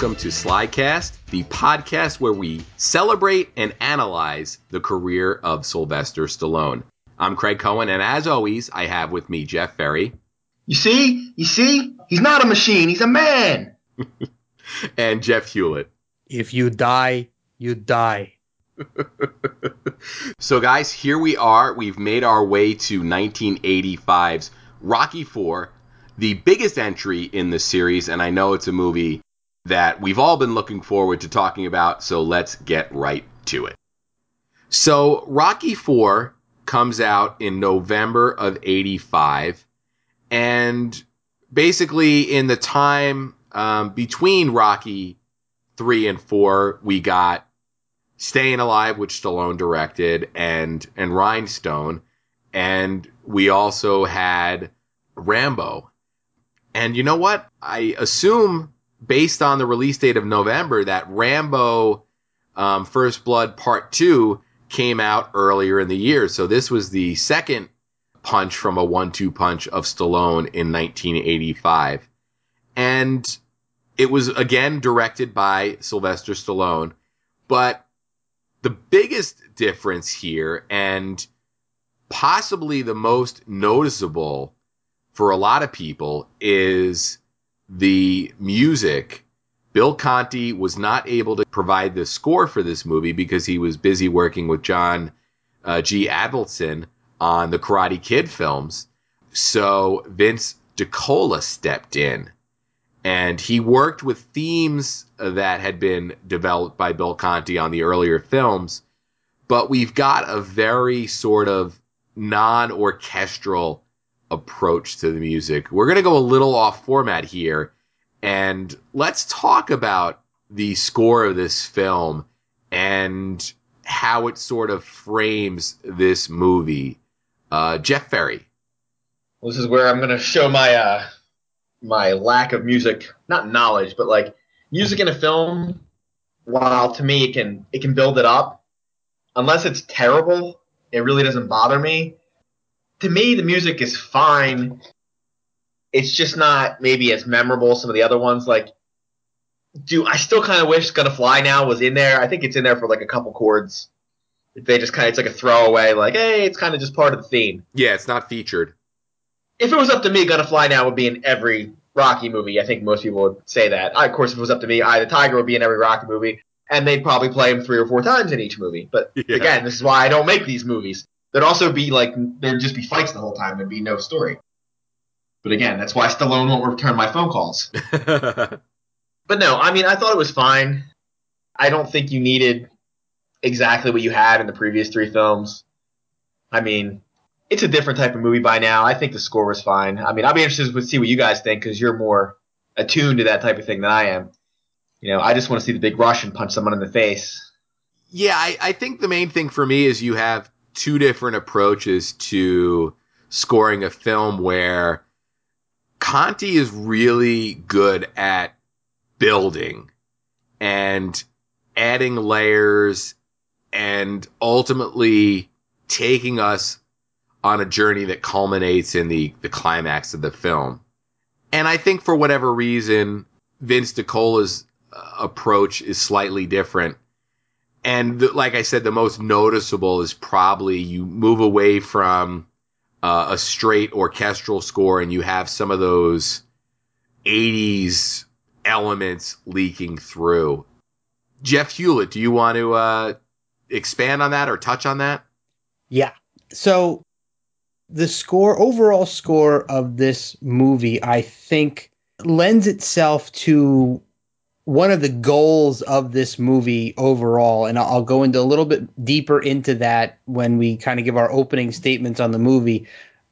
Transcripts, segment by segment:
Hello and welcome to Slidecast, the podcast where we celebrate and analyze the career of Sylvester Stallone. I'm Craig Cohen, and as always, I have with me Jeff Ferry. You see? You see? He's not a machine, he's a man. and Jeff Hewlett. If you die, you die. so, guys, here we are. We've made our way to 1985's Rocky IV, the biggest entry in the series, and I know it's a movie that we've all been looking forward to talking about, so let's get right to it. So, Rocky IV comes out in November of 85, and basically, in the time um, between Rocky 3 and 4, we got Staying Alive, which Stallone directed, and and Rhinestone, and we also had Rambo. And you know what? I assume, based on the release date of November, that Rambo um, First Blood Part 2 came out earlier in the year. So this was the second punch from a one two punch of Stallone in 1985. And it was again directed by Sylvester Stallone. But the biggest difference here, and possibly the most noticeable for a lot of people, is the music. Bill Conti was not able to provide the score for this movie because he was busy working with John uh, G. Avildsen on the Karate Kid films. So Vince DiCola stepped in and he worked with themes that had been developed by Bill Conti on the earlier films, but we've got a very sort of non orchestral approach to the music. We're going to go a little off format here, and let's talk about the score of this film and how it sort of frames this movie. Uh, Jeff Ferry. This is where I'm going to show my uh, my lack of music, not knowledge, but like music in a film, while to me it can it can build it up, unless it's terrible, it really doesn't bother me. To me, the music is fine. It's just not maybe as memorable as some of the other ones. Like, do I still kind of wish "Gonna Fly Now" was in there? I think it's in there for like a couple chords. If they just kind of it's like a throwaway, like, hey, it's kind of just part of the theme. Yeah, it's not featured if it was up to me, Gonna Fly Now would be in every Rocky movie. I think most people would say that. I, of course, if it was up to me, I the Tiger would be in every Rocky movie, and they'd probably play him three or four times in each movie. But yeah. again, this is why I don't make these movies. There'd also be like there'd just be fights the whole time. There'd be no story. But again, that's why Stallone won't return my phone calls. but no, I mean, I thought it was fine. I don't think you needed exactly what you had in the previous three films. I mean, it's a different type of movie by now. I think the score was fine. I mean, I'll be interested to see what you guys think because you're more attuned to that type of thing than I am. You know, I just want to see the big Russian punch someone in the face. Yeah, I, I think the main thing for me is you have two different approaches to scoring a film where Conti is really good at building and adding layers and ultimately taking us on a journey that culminates in the, the climax of the film. And I think for whatever reason, Vince DiCola's uh, approach is slightly different. And the, like I said, the most noticeable is probably you move away from uh, a straight orchestral score and you have some of those 80s elements leaking through. Jeff Hewlett, do you want to uh, expand on that or touch on that? Yeah. So the score, overall score of this movie, I think lends itself to one of the goals of this movie overall. And I'll go into a little bit deeper into that when we kind of give our opening statements on the movie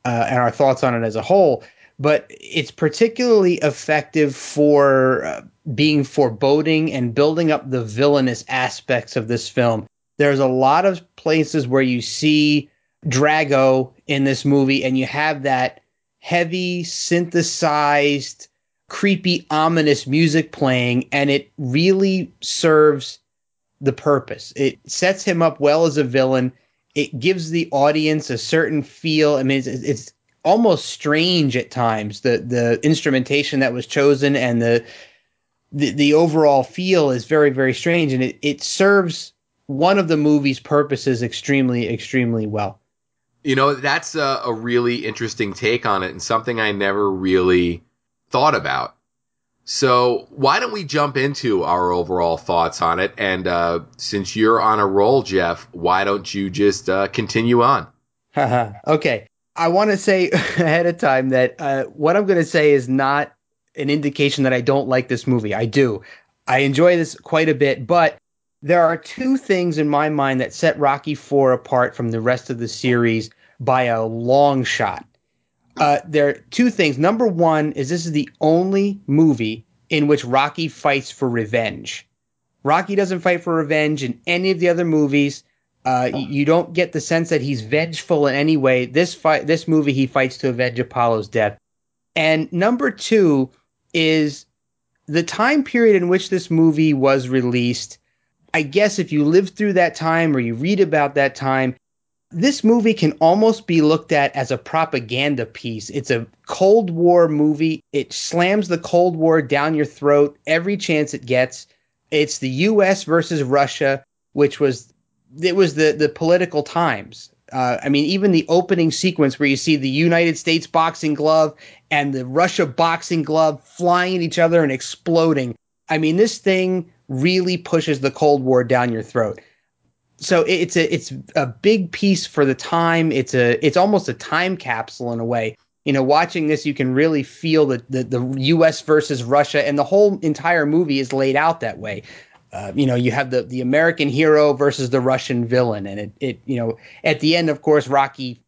uh, and our thoughts on it as a whole. But it's particularly effective for uh, being foreboding and building up the villainous aspects of this film. There's a lot of places where you see Drago in this movie, and you have that heavy, synthesized, creepy, ominous music playing, and it really serves the purpose. It sets him up well as a villain. It gives the audience a certain feel. I mean, it's, it's almost strange at times the the instrumentation that was chosen and the the the overall feel is very very strange, and it it serves one of the movie's purposes extremely extremely well. You know, that's a, a really interesting take on it, and something I never really thought about. So why don't we jump into our overall thoughts on it? And uh, since you're on a roll, Jeff, why don't you just uh, continue on? okay. I want to say ahead of time that uh, what I'm going to say is not an indication that I don't like this movie. I do. I enjoy this quite a bit, but there are two things in my mind that set Rocky 4 apart from the rest of the series by a long shot. Uh, there are two things. Number one is this is the only movie in which Rocky fights for revenge. Rocky doesn't fight for revenge in any of the other movies. Uh, you don't get the sense that he's vengeful in any way. This fight, this movie, he fights to avenge Apollo's death. And number two is the time period in which this movie was released. I guess if you lived through that time or you read about that time, this movie can almost be looked at as a propaganda piece. It's a Cold War movie. It slams the Cold War down your throat every chance it gets. It's the U.S. versus Russia, which was it was the the political times. Uh, I mean, even the opening sequence where you see the United States boxing glove and the Russia boxing glove flying at each other and exploding. I mean, this thing really pushes the Cold War down your throat so it's a it's a big piece for the time. It's a it's almost a time capsule in a way. You know, watching this, you can really feel the the, the U.S. versus Russia, and the whole entire movie is laid out that way. Uh, you know, you have the the American hero versus the Russian villain, and it it you know at the end, of course, Rocky,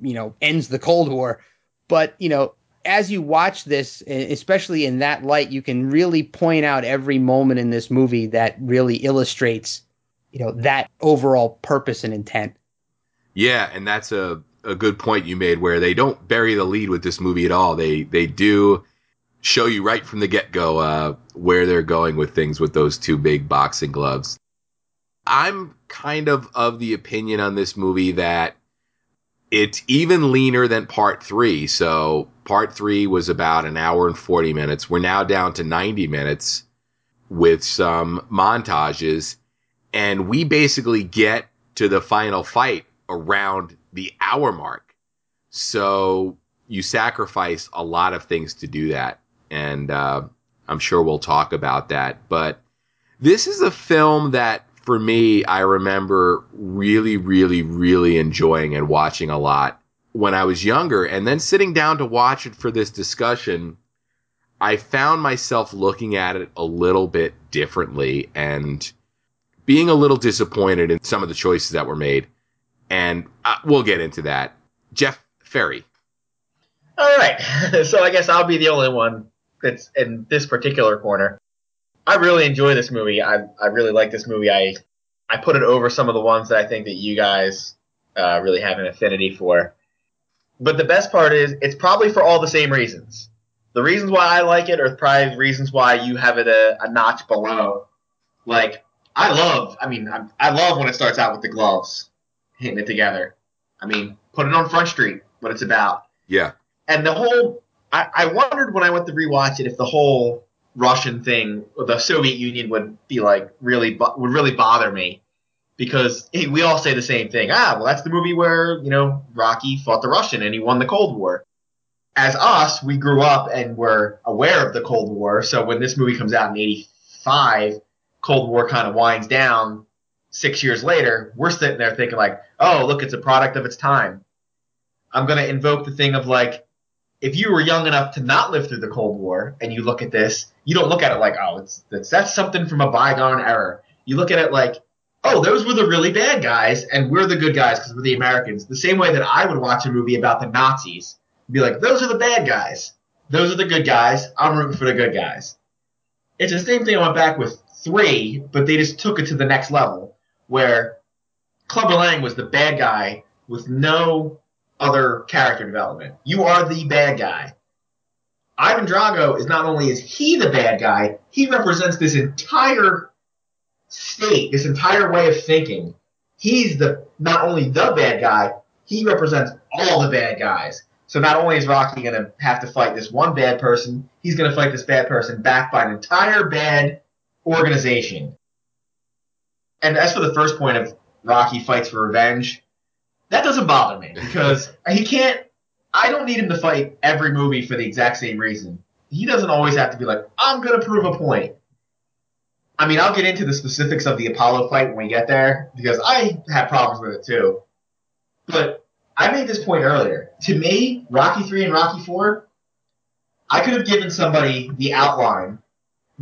you know, ends the Cold War. But you know, as you watch this, especially in that light, you can really point out every moment in this movie that really illustrates you know that overall purpose and intent. Yeah, and that's a a good point you made where they don't bury the lead with this movie at all. They they do show you right from the get go uh, where they're going with things with those two big boxing gloves. I'm kind of of the opinion on this movie that it's even leaner than part three. So part three was about an hour and 40 minutes. We're now down to 90 minutes with some montages and we basically get to the final fight around the hour mark. So you sacrifice a lot of things to do that, and uh, I'm sure we'll talk about that. But this is a film that, for me, I remember really, really, really enjoying and watching a lot when I was younger, and then sitting down to watch it for this discussion. I found myself looking at it a little bit differently and being a little disappointed in some of the choices that were made, and uh, we'll get into that. Jeff Ferry. All right, so I guess I'll be the only one that's in this particular corner. I really enjoy this movie. I I really like this movie. I I put it over some of the ones that I think that you guys uh, really have an affinity for. But the best part is it's probably for all the same reasons. The reasons why I like it are probably the reasons why you have it a, a notch below. Like I love. I mean, I, I love when it starts out with the gloves hitting it together. I mean, put it on Front Street. What it's about. Yeah. And the whole. I, I wondered when I went to rewatch it if the whole Russian thing, the Soviet Union would be like really would really bother me because hey, we all say the same thing. Ah, well, that's the movie where you know Rocky fought the Russian and he won the Cold War. As us, we grew up and were aware of the Cold War. So when this movie comes out in '85, Cold War kind of winds down six years later, we're sitting there thinking like, oh, look, it's a product of its time. I'm going to invoke the thing of like, if you were young enough to not live through the Cold War and you look at this, you don't look at it like, oh, it's, it's that's something from a bygone era. You look at it like, oh, those were the really bad guys and we're the good guys because we're the Americans. The same way that I would watch a movie about the Nazis, and be like, those are the bad guys. Those are the good guys. I'm rooting for the good guys. It's the same thing I went back with three, but they just took it to the next level where Clubber Lang was the bad guy with no other character development. You are the bad guy. Ivan Drago is not only is he the bad guy, he represents this entire state, this entire way of thinking. He's the not only the bad guy, he represents all the bad guys. So not only is Rocky going to have to fight this one bad person, he's going to fight this bad person backed by an entire bad organization. And as for the first point of Rocky fights for revenge, that doesn't bother me because he can't. I don't need him to fight every movie for the exact same reason. He doesn't always have to be like, I'm going to prove a point. I mean, I'll get into the specifics of the Apollo fight when we get there because I have problems with it too. But I made this point earlier. To me, Rocky 3 and Rocky 4, I could have given somebody the outline,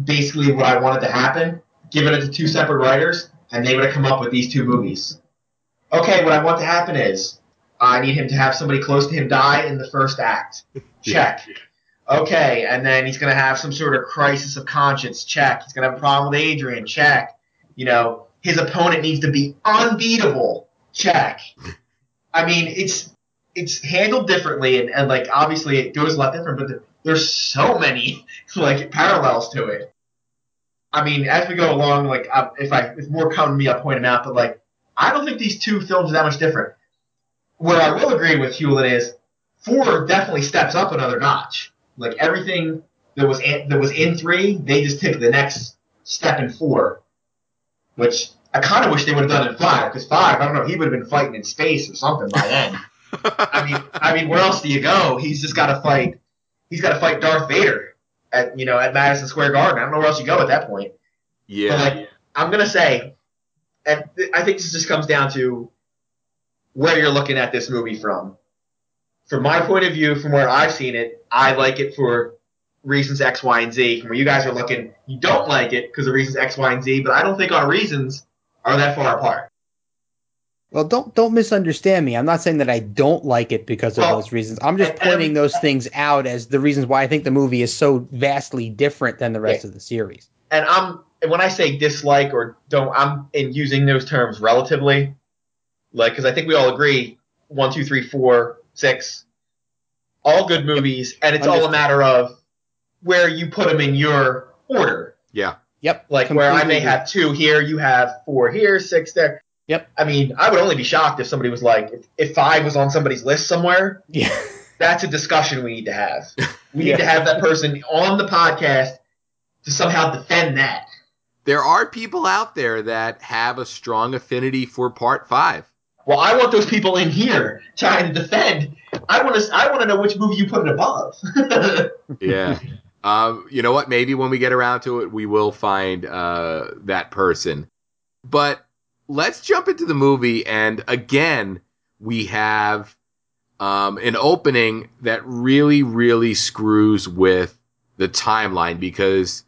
basically what I wanted to happen, given it to two separate writers, and they would have come up with these two movies. Okay, what I want to happen is I need him to have somebody close to him die in the first act. Check. Okay, and then he's going to have some sort of crisis of conscience. Check. He's going to have a problem with Adrian. Check. You know, his opponent needs to be unbeatable. Check. I mean, it's it's handled differently, and, and like obviously it goes a lot different, but there, there's so many like parallels to it. I mean, as we go along, like I, if I if more come to me, I'll point them out. But like, I don't think these two films are that much different. Where I will agree with Hewlett is four definitely steps up another notch. Like everything that was in, that was in three, they just took the next step in four, which I kind of wish they would have done in five because five, I don't know, he would have been fighting in space or something by then. I mean, I mean, where else do you go? He's just got to fight. He's got to fight Darth Vader at you know at Madison Square Garden. I don't know where else you go at that point. Yeah. But like, I'm gonna say, and th- I think this just comes down to where you're looking at this movie from. From my point of view, from where I've seen it, I like it for reasons X, Y, and Z. From where you guys are looking, you don't like it because of reasons X, Y, and Z. But I don't think our reasons are that far apart. Well, don't don't misunderstand me. I'm not saying that I don't like it because of Well, those reasons. I'm just pointing those things out as the reasons why I think the movie is so vastly different than the rest Yeah. of the series. and I'm and when I say dislike or don't, I'm in using those terms relatively, like because I think we all agree one, two, three, four, six, all good movies, and it's all a matter of where you put them in your order. Yeah. Yep. Like where I may have two here, you have four here, six there. Yep. I mean, I would only be shocked if somebody was like, if, if five was on somebody's list somewhere. Yeah. That's a discussion we need to have. We Yeah. need to have that person on the podcast to somehow defend that. There are people out there that have a strong affinity for part five. Well, I want those people in here trying to defend. I want to. I want to know which movie you put it above. Yeah. um, you know what? Maybe when we get around to it, we will find uh, that person. But let's jump into the movie. And again, we have um, an opening that really, really screws with the timeline because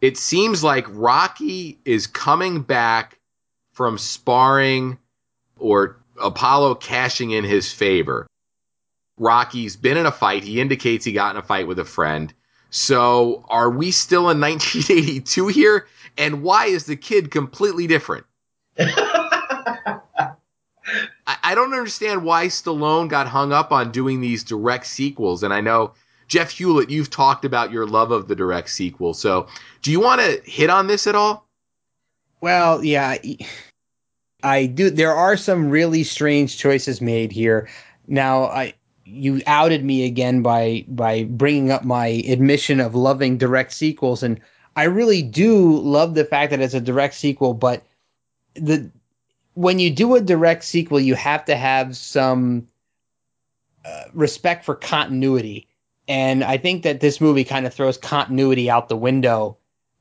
it seems like Rocky is coming back from sparring or Apollo cashing in his favor. Rocky's been in a fight. He indicates he got in a fight with a friend. So are we still in 1982 here? And why is the kid completely different? I, I don't understand why Stallone got hung up on doing these direct sequels. And I know, Jeff Hewlett, you've talked about your love of the direct sequel. So do you want to hit on this at all? Well, yeah, I do. There are some really strange choices made here. Now, I you outed me again by by bringing up my admission of loving direct sequels, and I really do love the fact that it's a direct sequel. But the when you do a direct sequel, you have to have some uh, respect for continuity, and I think that this movie kind of throws continuity out the window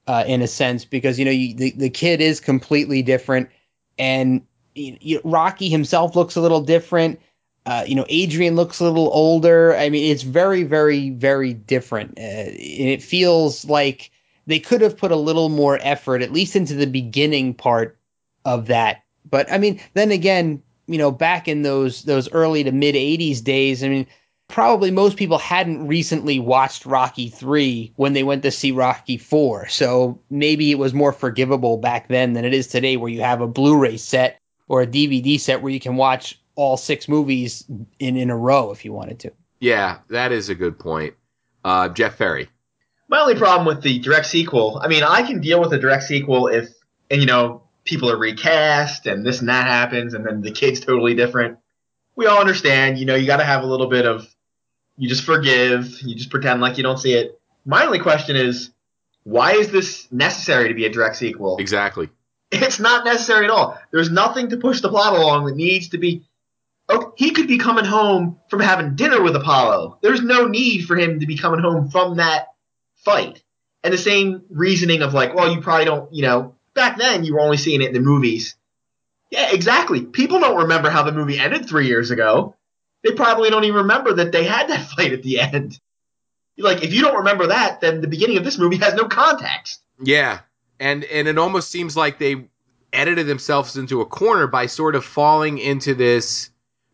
uh, in a sense because you know you, the the kid is completely different, and you, you, Rocky himself looks a little different. Uh, you know, Adrian looks a little older. I mean, it's very, very, very different. Uh, and it feels like they could have put a little more effort, at least into the beginning part of that. But I mean, then again, you know, back in those those early to mid '80s days, I mean, probably most people hadn't recently watched Rocky 3 when they went to see Rocky 4. So maybe it was more forgivable back then than it is today where you have a Blu-ray set or a DVD set where you can watch all six movies in in a row if you wanted to. Yeah, that is a good point. Uh, Jeff Ferry. My only problem with the direct sequel, I mean, I can deal with a direct sequel if, and you know, people are recast and this and that happens and then the kid's totally different. We all understand, you know, you got to have a little bit of You just forgive. You just pretend like you don't see it. My only question is, why is this necessary to be a direct sequel? Exactly. It's not necessary at all. There's nothing to push the plot along that needs to be. Oh, he could be coming home from having dinner with Apollo. There's no need for him to be coming home from that fight. And the same reasoning of like, well, you probably don't, you know, back then you were only seeing it in the movies. Yeah, exactly. People don't remember how the movie ended three years ago. They probably don't even remember that they had that fight at the end. Like, if you don't remember that, then the beginning of this movie has no context. Yeah, and and it almost seems like they edited themselves into a corner by sort of falling into this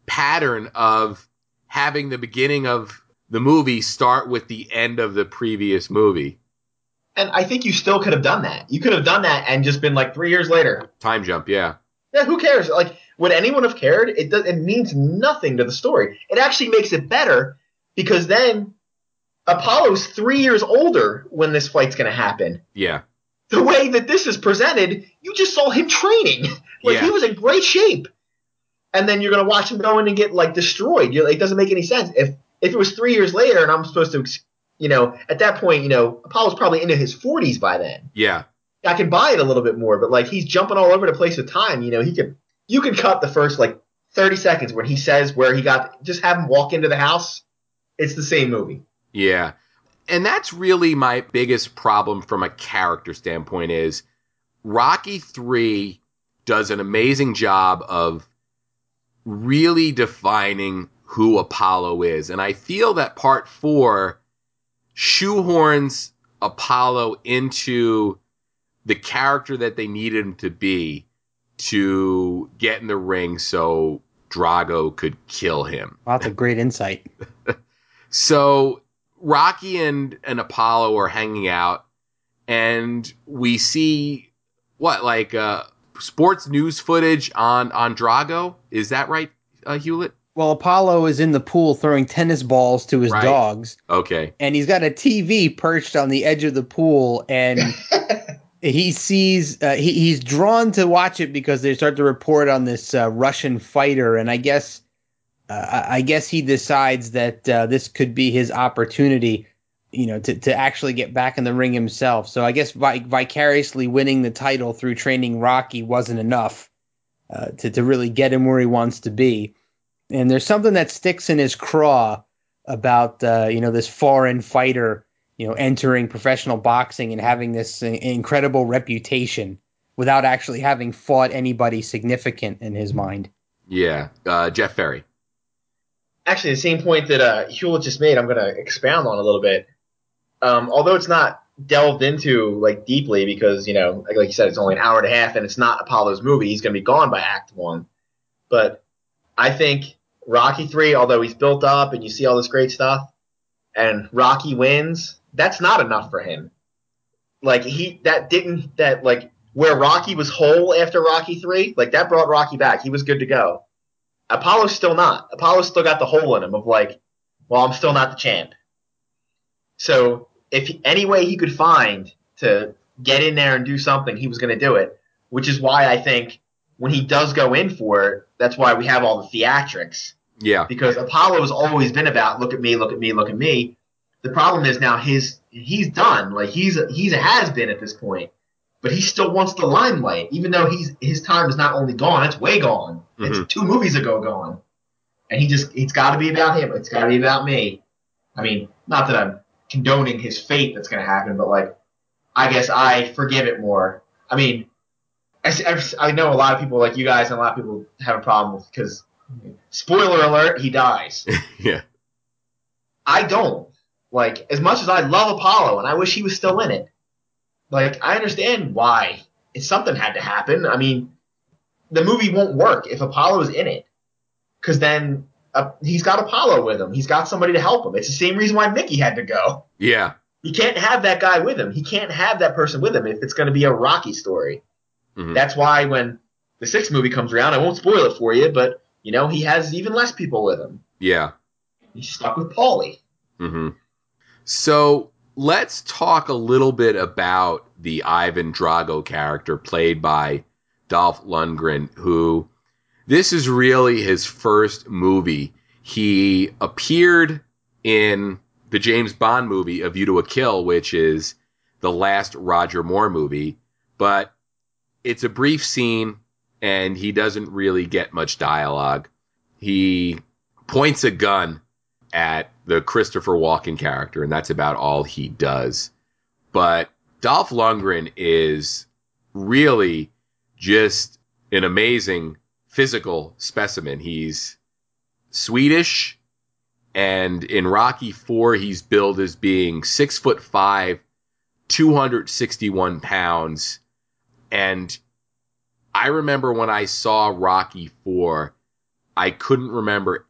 pattern of having the beginning of the movie start with the end of the previous movie. And I think you still could have done that. You could have done that and just been like three years later. Time jump, yeah. Yeah, who cares? Like, would anyone have cared? It does, it means nothing to the story. It actually makes it better because then Apollo's three years older when this fight's going to happen. Yeah. The way that this is presented, you just saw him training. like Yeah. he was in great shape, and then you're going to watch him go in and get like destroyed. You it doesn't make any sense. If if it was three years later and I'm supposed to, you know, at that point, you know, Apollo's probably into his 40s by then. Yeah. I can buy it a little bit more, but like he's jumping all over the place with time. You know, he could you could cut the first like 30 seconds when he says where he got just have him walk into the house. It's the same movie. Yeah. And that's really my biggest problem from a character standpoint is Rocky 3 does an amazing job of really defining who Apollo is. And I feel that part 4 shoehorns Apollo into the character that they needed him to be to get in the ring so Drago could kill him. Wow, that's a great insight. So Rocky and, and Apollo are hanging out, and we see what like uh, sports news footage on on Drago. Is that right, uh, Hewlett? Well, Apollo is in the pool throwing tennis balls to his Right. dogs, Okay. and he's got a TV perched on the edge of the pool, and he sees uh, he, he's drawn to watch it because they start to report on this uh, Russian fighter, and I guess uh, I I guess he decides that uh, this could be his opportunity, you know, to to actually get back in the ring himself. So I guess vi- vicariously winning the title through training Rocky wasn't enough uh, to to really get him where he wants to be. And there's something that sticks in his craw about uh, you know this foreign fighter you know entering professional boxing and having this incredible reputation without actually having fought anybody significant in his mind. Yeah. Uh, Jeff Ferry. Actually, the same point that uh, Hewlett just made, I'm going to expound on a little bit. Um, although it's not delved into like deeply because you know, like, like you said, it's only an hour and a half, and it's not Apollo's movie. He's going to be gone by Act One. But I think Rocky Three, although he's built up and you see all this great stuff, and Rocky wins, that's not enough for him. Like he that didn't that like where Rocky was whole after Rocky Three, like that brought Rocky back. He was good to go. Apollo's still not. Apollo's still got the hole in him of like, well, I'm still not the champ. So if he- any way he could find to get in there and do something, he was going to do it. Which is why I think when he does go in for it, that's why we have all the theatrics Yeah. because Apollo's always been about look at me, look at me, look at me. The problem is now his he's done. Like he's a, he's a has been at this point, but he still wants the limelight, even though he's his time is not only gone, it's way gone. It's mm-hmm. two movies ago gone, and he just it's got to be about him. It's got to be about me. I mean, not that I'm condoning his fate that's going to happen, but like I guess I forgive it more. I mean, I, I know a lot of people like you guys and a lot of people have a problem with because spoiler alert, he dies. Yeah. I don't. Like, as much as I love Apollo and I wish he was still in it, like, I understand why. If something had to happen, I mean, the movie won't work if Apollo's in it. Because then uh, he's got Apollo with him. He's got somebody to help him. It's the same reason why Mickey had to go. Yeah. He can't have that guy with him. He can't have that person with him if it's going to be a Rocky story. Mhm. That's why when the sixth movie comes around, I won't spoil it for you, but, you know, he has even less people with him. Yeah. He's stuck with Paulie. hmm So let's talk a little bit about the Ivan Drago character played by Dolph Lundgren, who this is really his first movie. He appeared in the James Bond movie A View to a Kill, which is the last Roger Moore movie, but it's a brief scene and he doesn't really get much dialogue. He points a gun at the Christopher Walken character, and that's about all he does. But Dolph Lundgren is really just an amazing physical specimen. He's Swedish, and in Rocky Four, he's billed as being six foot five, 261 pounds. And I remember when I saw Rocky Four, I couldn't remember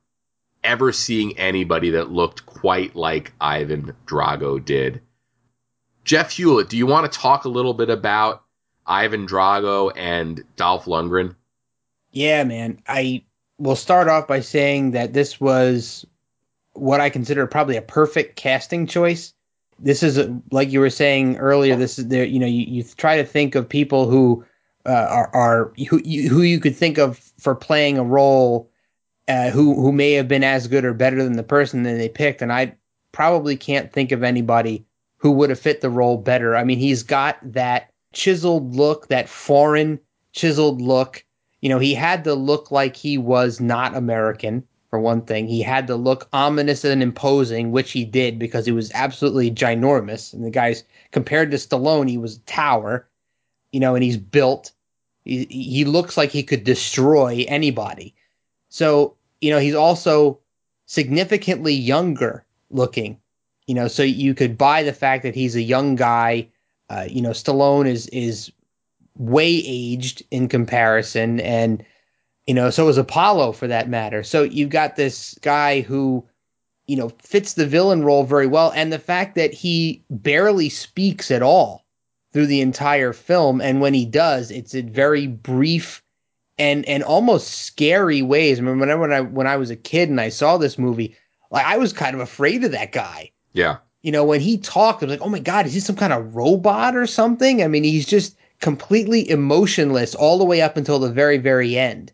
ever seeing anybody that looked quite like Ivan Drago did. Jeff Hewlett, do you want to talk a little bit about Ivan Drago and Dolph Lundgren? Yeah, man. I will start off by saying that this was what I consider probably a perfect casting choice. This is like you were saying earlier. This is there. You know, you, you try to think of people who uh, are, are who you, who you could think of for playing a role uh, who who may have been as good or better than the person that they picked, and I probably can't think of anybody who would have fit the role better. I mean, he's got that chiseled look, that foreign chiseled look. You know, he had to look like he was not American for one thing. He had to look ominous and imposing, which he did because he was absolutely ginormous. And the guy's compared to Stallone, he was a tower. You know, and he's built. He, he looks like he could destroy anybody. So, you know, he's also significantly younger looking. You know, so you could buy the fact that he's a young guy. Uh, you know, Stallone is is way aged in comparison, and you know, so is Apollo for that matter. So you've got this guy who, you know, fits the villain role very well, and the fact that he barely speaks at all through the entire film, and when he does, it's a very brief and and almost scary ways. I mean, whenever when I when I was a kid and I saw this movie, like I was kind of afraid of that guy. Yeah. You know, when he talked, I was like, oh my god, is he some kind of robot or something? I mean, he's just completely emotionless all the way up until the very very end.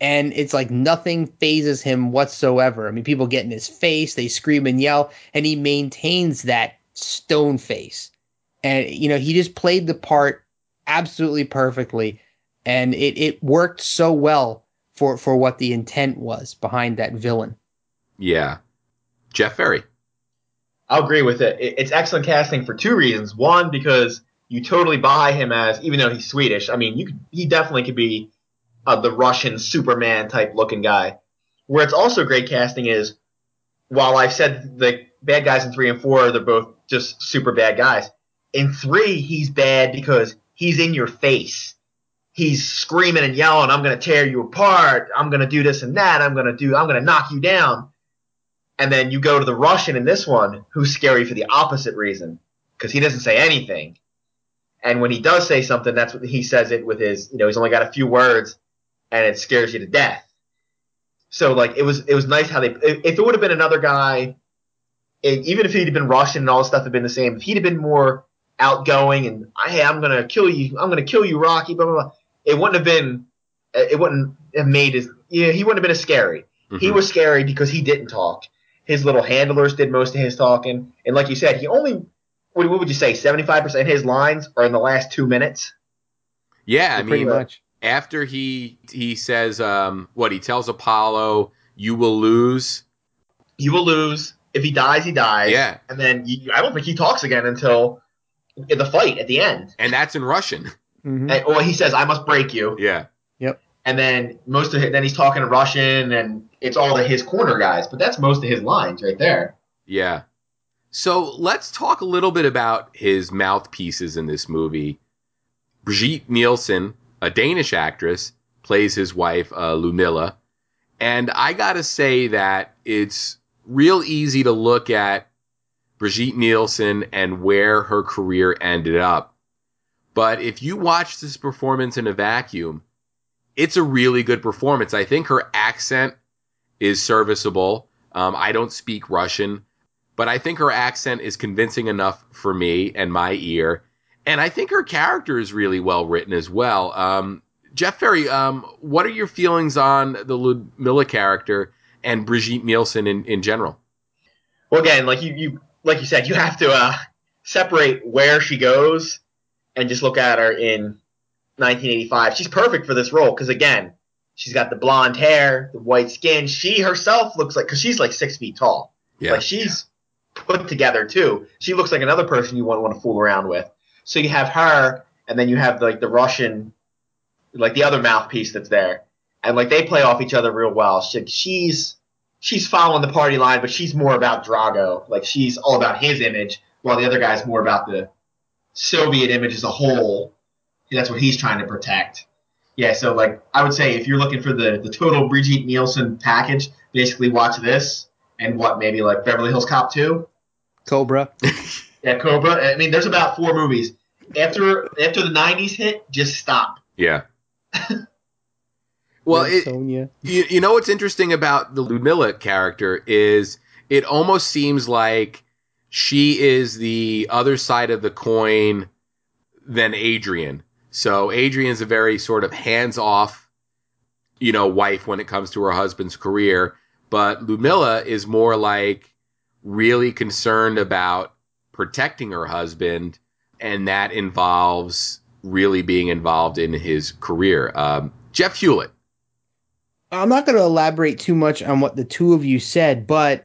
And it's like nothing phases him whatsoever. I mean, people get in his face, they scream and yell, and he maintains that stone face. And you know, he just played the part absolutely perfectly and it, it worked so well for for what the intent was behind that villain. Yeah, Jeff Ferry. I'll agree with it. It's excellent casting for two reasons. One, because you totally buy him as, even though he's Swedish. I mean, you could, he definitely could be uh, the Russian Superman type looking guy. Where it's also great casting is, while I've said the bad guys in three and four, they're both just super bad guys. In three, he's bad because he's in your face he's screaming and yelling, I'm going to tear you apart. I'm going to do this and that. I'm going to do, I'm going to knock you down. And then you go to the Russian in this one, who's scary for the opposite reason, because he doesn't say anything. And when he does say something, that's what he says it with his, you know, he's only got a few words, and it scares you to death. So like it was, it was nice how they. If it would have been another guy, even if he'd have been Russian and all this stuff had been the same, if he'd have been more outgoing and hey, I'm gonna kill you, I'm gonna kill you, Rocky, blah blah blah it wouldn't have been it wouldn't have made his yeah he wouldn't have been as scary. Mm-hmm. He was scary because he didn't talk. His little handlers did most of his talking, and like you said, he only what, what would you say seventy five percent of his lines are in the last two minutes. Yeah, I mean, pretty much after he he says um, what he tells Apollo, you will lose. You will lose if he dies. He dies. Yeah, and then you, I don't think he talks again until in the fight at the end. And that's in Russian. Mm-hmm. And, well, he says, "I must break you." Yeah. Yep. And then most of it, then he's talking in Russian, and it's all to his corner guys. But that's most of his lines right there. Yeah. So let's talk a little bit about his mouthpieces in this movie. Brigitte Nielsen, a Danish actress, plays his wife uh, Ludmilla, and I gotta say that it's real easy to look at Brigitte Nielsen and where her career ended up but if you watch this performance in a vacuum, it's a really good performance. I think her accent is serviceable. Um, I don't speak Russian, but I think her accent is convincing enough for me and my ear. And I think her character is really well written as well. Um, Jeff Ferry, um, what are your feelings on the Ludmilla character and Brigitte Nielsen in, in general? Well, again, like you, you like you said, you have to uh, separate where she goes and just look at her in 1985. She's perfect for this role because again, she's got the blonde hair, the white skin. She herself looks like because she's like six feet tall. Yeah. Like she's put together too. She looks like another person you wouldn't want to fool around with. So you have her, and then you have like the Russian, like the other mouthpiece that's there, and like they play off each other real well. She, she's she's following the party line, but she's more about Drago. Like she's all about his image, while the other guy's more about the Soviet image as a whole. That's what he's trying to protect. Yeah, so like I would say if you're looking for the the total Brigitte Nielsen package, basically watch this and what maybe like Beverly Hills Cop 2. Cobra. Yeah, Cobra. I mean, there's about four movies. After after the '90s hit, just stop. Yeah. well, it, Sonja. you, you know what's interesting about the Ludmilla character is it almost seems like she is the other side of the coin than Adrian. So Adrian's a very sort of hands-off, you know, wife when it comes to her husband's career, but Ludmilla is more like really concerned about protecting her husband, and that involves really being involved in his career. Um, Jeff Hewlett. I'm not going to elaborate too much on what the two of you said, but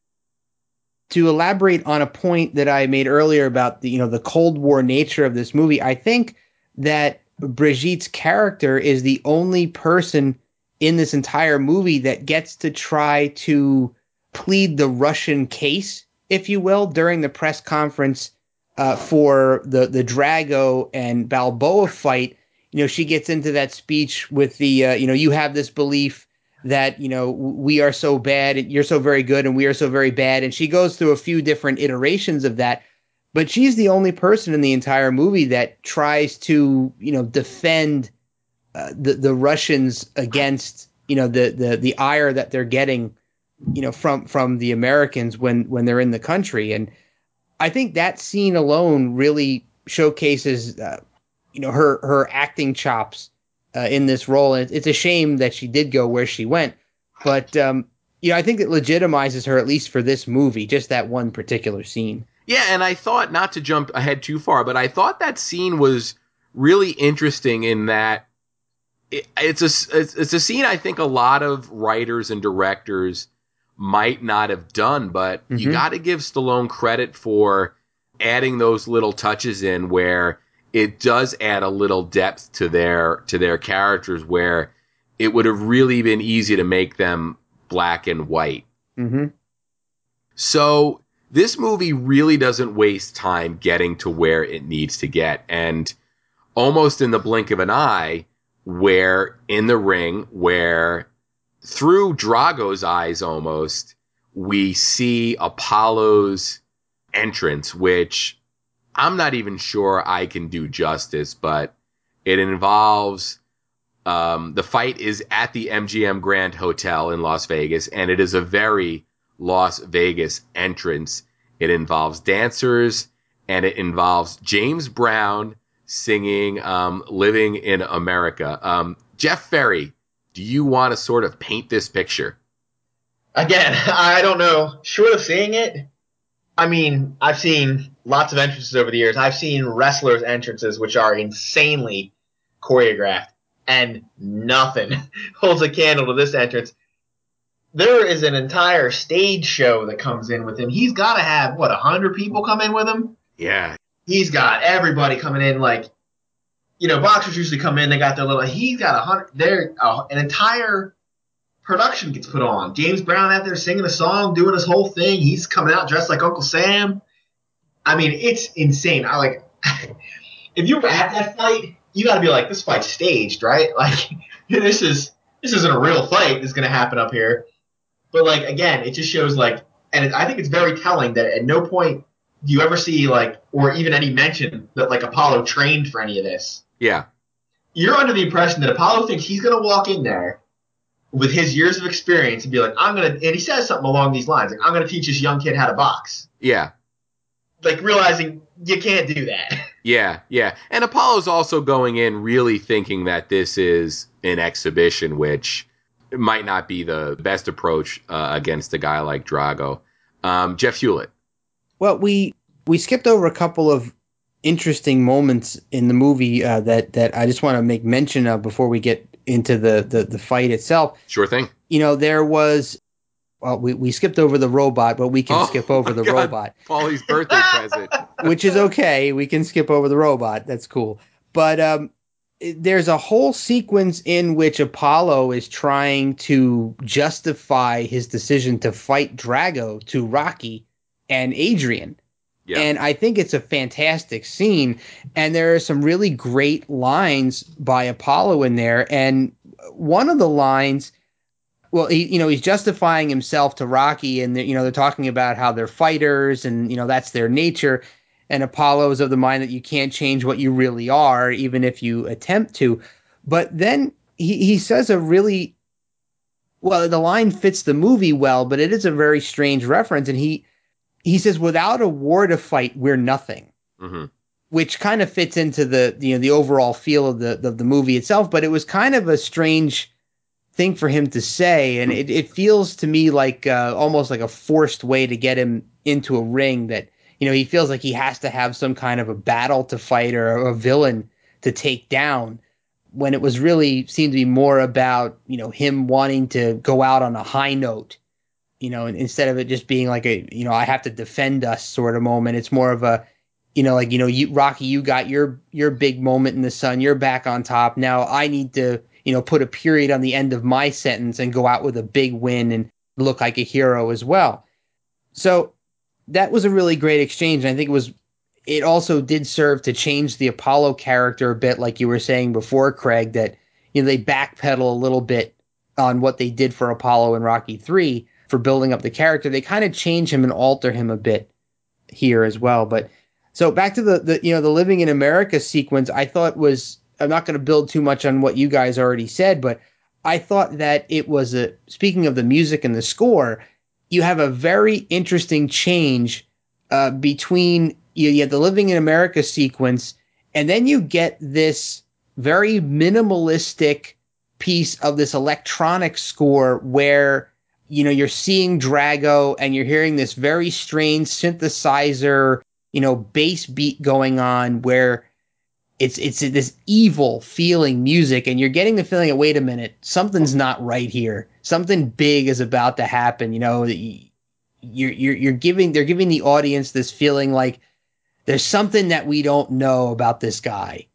to elaborate on a point that I made earlier about the you know the Cold War nature of this movie, I think that Brigitte's character is the only person in this entire movie that gets to try to plead the Russian case, if you will, during the press conference uh, for the the Drago and Balboa fight. You know, she gets into that speech with the uh, you know you have this belief that you know we are so bad and you're so very good and we are so very bad and she goes through a few different iterations of that but she's the only person in the entire movie that tries to you know defend uh, the the Russians against you know the the the ire that they're getting you know from from the Americans when when they're in the country and I think that scene alone really showcases uh, you know her her acting chops uh, in this role. And it's a shame that she did go where she went but um you know I think it legitimizes her at least for this movie just that one particular scene. Yeah, and I thought not to jump ahead too far, but I thought that scene was really interesting in that it, it's a it's, it's a scene I think a lot of writers and directors might not have done, but you Mhm. got to give Stallone credit for adding those little touches in where it does add a little depth to their to their characters where it would have really been easy to make them black and white. mm-hmm. So this movie really doesn't waste time getting to where it needs to get. And almost in the blink of an eye, where in the ring, where through Drago's eyes almost, we see Apollo's entrance, which I'm not even sure I can do justice, but it involves um, the fight is at the MGM Grand Hotel in Las Vegas, and it is a very Las Vegas entrance. It involves dancers and it involves James Brown singing um, Living in America. Um, Jeff Ferry, do you want to sort of paint this picture? Again, I don't know. Short of seeing it, I mean, I've seen lots of entrances over the years. I've seen wrestlers' entrances which are insanely choreographed, and nothing holds a candle to this entrance. There is an entire stage show that comes in with him. He's got to have what a hundred people come in with him. Yeah. He's got everybody coming in like, you know, boxers usually come in. They got their little. He's got a hundred. There, uh, an entire production gets put on. James Brown out there singing a song, doing his whole thing. He's coming out dressed like Uncle Sam. I mean, it's insane. I like. if you were at that fight, you got to be like, this fight's staged, right? Like, this is this isn't a real fight that's going to happen up here. But like again, it just shows like, and it, I think it's very telling that at no point do you ever see like, or even any mention that like Apollo trained for any of this. Yeah. You're under the impression that Apollo thinks he's going to walk in there with his years of experience and be like, I'm going to, and he says something along these lines, like, I'm going to teach this young kid how to box. Yeah. Like realizing you can't do that. Yeah, yeah. And Apollo's also going in really thinking that this is an exhibition, which might not be the best approach uh, against a guy like Drago. Um, Jeff Hewlett. Well, we we skipped over a couple of interesting moments in the movie uh, that that I just want to make mention of before we get into the, the the fight itself. Sure thing. You know, there was well, we, we skipped over the robot, but we can Oh, skip over the God. robot, Paulie's birthday present. which is okay. We can skip over the robot. That's cool. But um, there's a whole sequence in which Apollo is trying to justify his decision to fight Drago to Rocky and Adrian. Yeah. And I think it's a fantastic scene. And there are some really great lines by Apollo in there. And one of the lines, well, he, you know, he's justifying himself to Rocky, and you know, they're talking about how they're fighters, and you know, that's their nature. And Apollo is of the mind that you can't change what you really are, even if you attempt to. But then he, he says a really well, the line fits the movie well, but it is a very strange reference. And he he says, "Without a war to fight, we're nothing." hmm which kind of fits into the you know the overall feel of the of the movie itself. But it was kind of a strange thing for him to say, and it, it feels to me like uh, almost like a forced way to get him into a ring that you know he feels like he has to have some kind of a battle to fight or a villain to take down. When it was really seemed to be more about you know him wanting to go out on a high note, you know, instead of it just being like a you know I have to defend us sort of moment, it's more of a you know, like you know, you Rocky, you got your your big moment in the sun. You're back on top. Now I need to, you know, put a period on the end of my sentence and go out with a big win and look like a hero as well. So that was a really great exchange. And I think it was. It also did serve to change the Apollo character a bit, like you were saying before, Craig. That you know they backpedal a little bit on what they did for Apollo in Rocky Three for building up the character. They kind of change him and alter him a bit here as well, but. So back to the, the you know the living in America sequence, I thought was I'm not going to build too much on what you guys already said, but I thought that it was a speaking of the music and the score, you have a very interesting change uh, between you, you have the living in America sequence, and then you get this very minimalistic piece of this electronic score where you know you're seeing Drago and you're hearing this very strange synthesizer you know bass beat going on where it's it's this evil feeling music and you're getting the feeling that wait a minute something's not right here. Something big is about to happen you know you're you're you're giving they're giving the audience this feeling like there's something that we don't know about this guy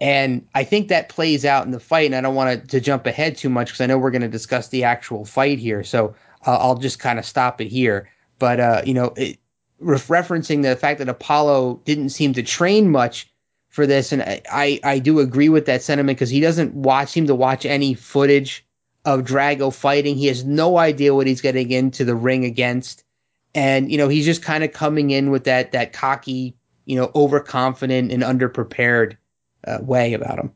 and I think that plays out in the fight and I don't want to, to jump ahead too much because I know we're going to discuss the actual fight here so uh, I'll just kind of stop it here but uh, you know it, ref- referencing the fact that Apollo didn't seem to train much for this, and I I, I do agree with that sentiment because he doesn't watch seem to watch any footage of Drago fighting. He has no idea what he's getting into the ring against, and you know he's just kind of coming in with that that cocky, you know, overconfident and underprepared uh, way about him.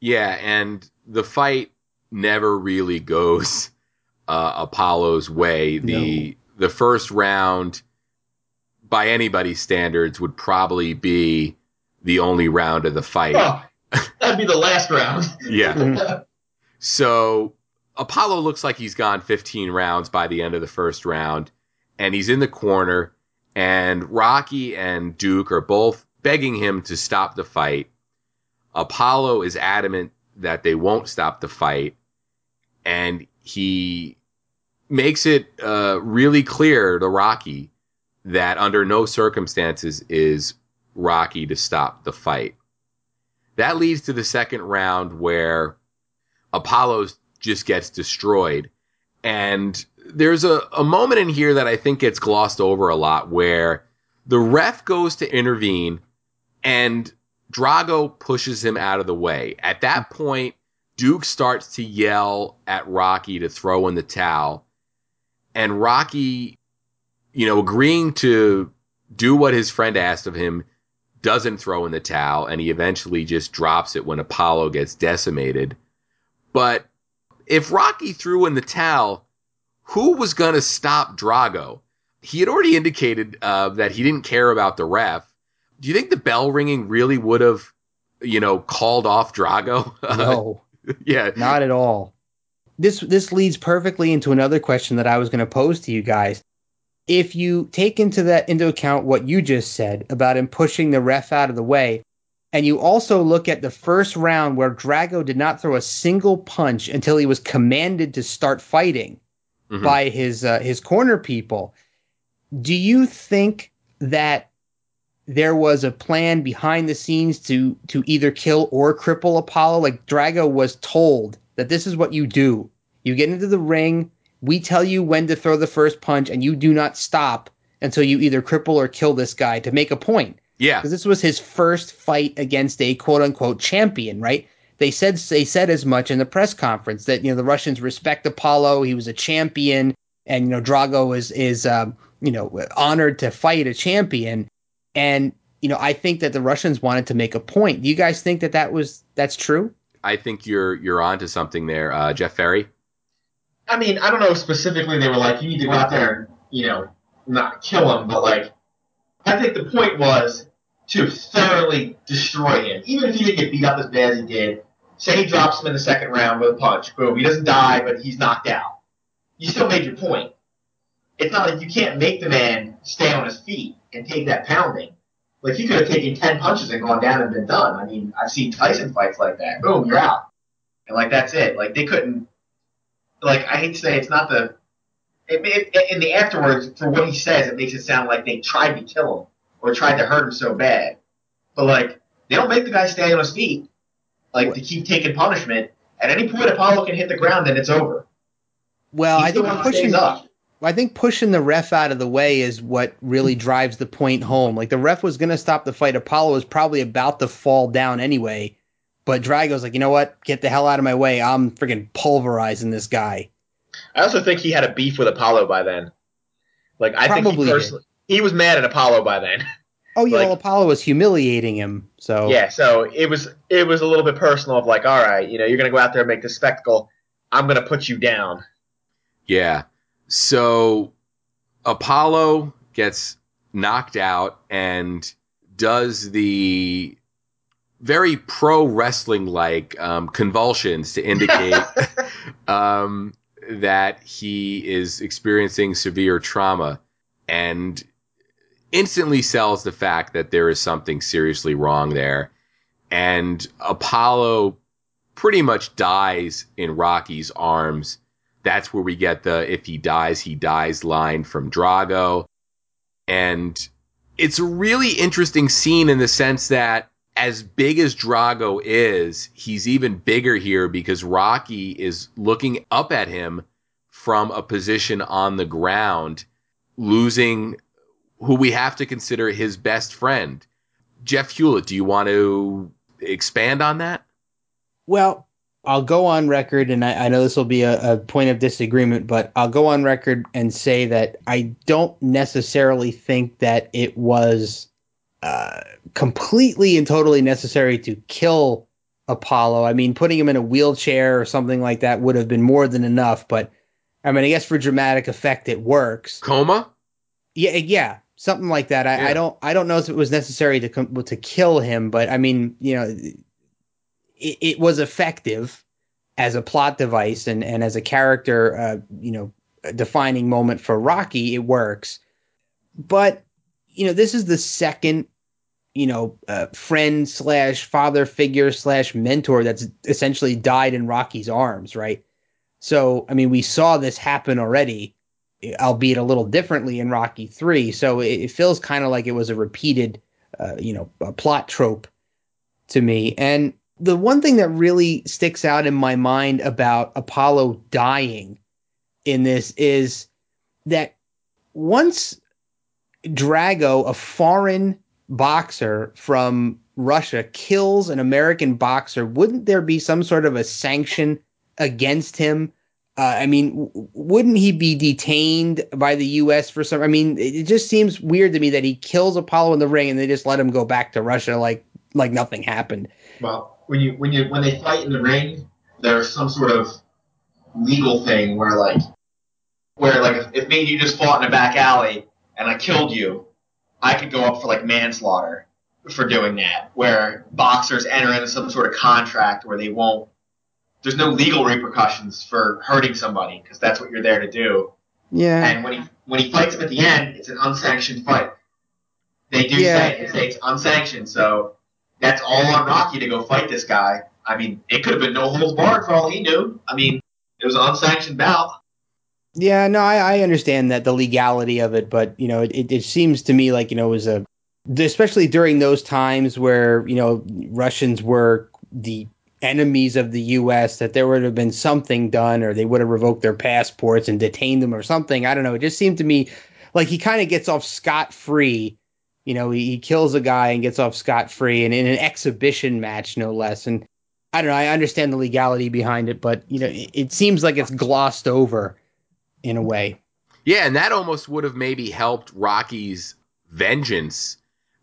Yeah, and the fight never really goes uh, Apollo's way. The the first round, by anybody's standards, would probably be the only round of the fight. Oh, that'd be the last round. Yeah. So Apollo looks like he's gone 15 rounds by the end of the first round, and he's in the corner, and Rocky and Duke are both begging him to stop the fight. Apollo is adamant that they won't stop the fight, and he makes it uh, really clear to Rocky that under no circumstances is Rocky to stop the fight. That leads to the second round where Apollo just gets destroyed. And there's a, a moment in here that I think gets glossed over a lot where the ref goes to intervene and Drago pushes him out of the way. At that point, Duke starts to yell at Rocky to throw in the towel. And Rocky, you know, agreeing to do what his friend asked of him, doesn't throw in the towel, and he eventually just drops it when Apollo gets decimated. But if Rocky threw in the towel, who was going to stop Drago? He had already indicated uh, that he didn't care about the ref. Do you think the bell ringing really would have, you know, called off Drago? No. yeah. Not at all. This this leads perfectly into another question that I was going to pose to you guys. if you take into that into account what you just said about him pushing the ref out of the way, and you also look at the first round where Drago did not throw a single punch until he was commanded to start fighting mm-hmm. by his uh, his corner people. Do you think that there was a plan behind the scenes to to either kill or cripple Apollo? Like Drago was told that this is what you do. You get into the ring, we tell you when to throw the first punch, and you do not stop until you either cripple or kill this guy to make a point. Yeah, because this was his first fight against a quote unquote champion, right? They said they said as much in the press conference that you know the Russians respect Apollo. He was a champion, and you know Drago is is um, you know honored to fight a champion. And you know I think that the Russians wanted to make a point. Do you guys think that that was that's true? I think you're you're onto something there, uh, Jeff Ferry. I mean, I don't know specifically. They were like, you need to go out there and you know not kill him, but like, I think the point was to thoroughly destroy him. Even if he didn't get beat up as bad as he did, say he drops him in the second round with a punch, boom, he doesn't die, but he's knocked out. You still made your point. It's not like you can't make the man stay on his feet and take that pounding. Like he could have taken ten punches and gone down and been done. I mean, I've seen Tyson fights like that. Boom, you're out. And like that's it. Like they couldn't like I hate to say it's not the it, it, in the afterwards for what he says it makes it sound like they tried to kill him or tried to hurt him so bad. But like they don't make the guy stay on his feet like what? to keep taking punishment. At any point Apollo can hit the ground and it's over. Well, He's I think pushing I think pushing the ref out of the way is what really hmm. drives the point home. Like the ref was going to stop the fight. Apollo was probably about to fall down anyway. But Drago's like, you know what? Get the hell out of my way. I'm freaking pulverizing this guy. I also think he had a beef with Apollo by then. Like I Probably think he personally he was mad at Apollo by then. Oh yeah, like, well Apollo was humiliating him. So yeah, so it was it was a little bit personal of like, all right, you know, you're gonna go out there and make this spectacle. I'm gonna put you down. Yeah. So Apollo gets knocked out and does the very pro wrestling like um, convulsions to indicate um, that he is experiencing severe trauma and instantly sells the fact that there is something seriously wrong there. And Apollo pretty much dies in Rocky's arms. That's where we get the if he dies, he dies line from Drago. And it's a really interesting scene in the sense that as big as Drago is, he's even bigger here because Rocky is looking up at him from a position on the ground, losing who we have to consider his best friend. Jeff Hewlett, do you want to expand on that? Well, I'll go on record, and I, I know this will be a, a, point of disagreement, but I'll go on record and say that I don't necessarily think that it was uh, completely and totally necessary to kill Apollo. I mean, putting him in a wheelchair or something like that would have been more than enough. But I mean, I guess for dramatic effect, it works. Coma. Yeah, yeah, something like that. I, yeah. I don't, I don't know if it was necessary to to kill him, but I mean, you know, it, it was effective as a plot device and and as a character, uh, you know, defining moment for Rocky. It works, but you know, this is the second you know, uh, friend slash father figure slash mentor that's essentially died in Rocky's arms, right? So, I mean, we saw this happen already, albeit a little differently in Rocky 3. So it, it feels kind of like it was a repeated, uh, you know, a plot trope to me. And the one thing that really sticks out in my mind about Apollo dying in this is that once Drago, a foreign boxer from Russia kills an American boxer, wouldn't there be some sort of a sanction against him? Uh, I mean, w- wouldn't he be detained by the U.S. for some? I mean, it just seems weird to me that he kills Apollo in the ring and they just let him go back to Russia like like nothing happened. Well, when you when you when they fight in the ring, there's some sort of legal thing where like where like if, if me and you just fought in a back alley and I killed you, I could go up for like manslaughter for doing that, where boxers enter into some sort of contract where they won't. There's no legal repercussions for hurting somebody because that's what you're there to do. Yeah. And when he when he fights him at the end, it's an unsanctioned fight. They do Yeah. say, they say it's unsanctioned, so that's all on Rocky to go fight this guy. I mean, it could have been no holds barred for all he knew. I mean, it was an unsanctioned bout. Yeah, no, I, I understand that the legality of it, but you know, it, it, seems to me like you know it was a, especially during those times where you know Russians were the enemies of the U.S. that there would have been something done, or they would have revoked their passports and detained them, or something. I don't know. It just seemed to me like he kind of gets off scot free. You know, he, he kills a guy and gets off scot free, and in an exhibition match, no less. And I don't know. I understand the legality behind it, but you know, it, it seems like it's glossed over in a way. Yeah, and that almost would have maybe helped Rocky's vengeance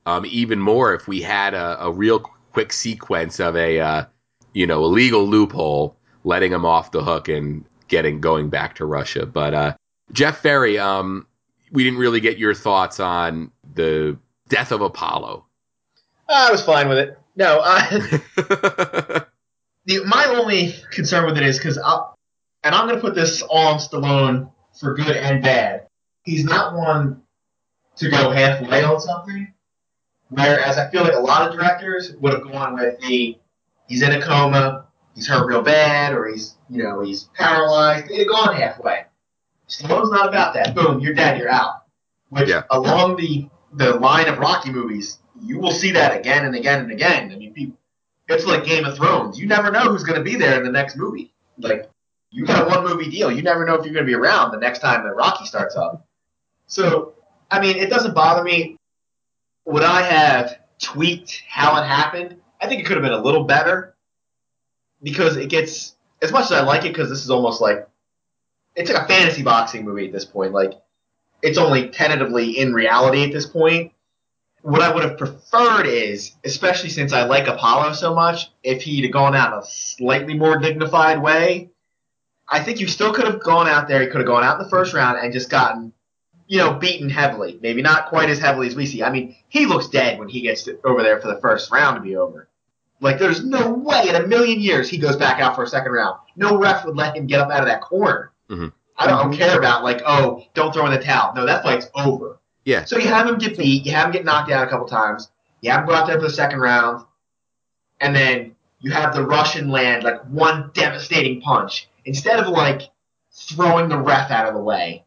um, even more if we had a, a real quick sequence of a uh, you know illegal loophole letting him off the hook and getting going back to Russia. But uh, Jeff Ferry, um, we didn't really get your thoughts on the death of Apollo. I was fine with it. No, uh, the, my only concern with it is because, and I'm going to put this all on Stallone for good and bad. He's not one to go halfway on something. Whereas I feel like a lot of directors would have gone with the he's in a coma, he's hurt real bad, or he's you know he's paralyzed. They'd have gone halfway. Stallone's not about that. Boom, you're dead, you're out. Which Yeah. along the the line of Rocky movies, you will see that again and again and again. I mean, people, it's like Game of Thrones. You never know who's going to be there in the next movie. Like you got a one movie deal. You never know if you're going to be around the next time that Rocky starts up. So, I mean, it doesn't bother me. Would I have tweaked how it happened? I think it could have been a little better because it gets as much as I like it because this is almost like it's like a fantasy boxing movie at this point. Like it's only tentatively in reality at this point. What I would have preferred is, especially since I like Apollo so much, if he'd have gone out in a slightly more dignified way. I think you still could have gone out there. He could have gone out in the first round and just gotten, you know, beaten heavily. Maybe not quite as heavily as we see. I mean, he looks dead when he gets to, over there for the first round to be over. Like, there's no way in a million years he goes back out for a second round. No ref would let him get up out of that corner. Mhm. I don't mhm. care about like, oh, don't throw in the towel. No, that fight's over. Yeah. So you have him get beat, you have him get knocked out a couple times, you have him go out there for the second round, and then you have the Russian land like one devastating punch instead of like throwing the ref out of the way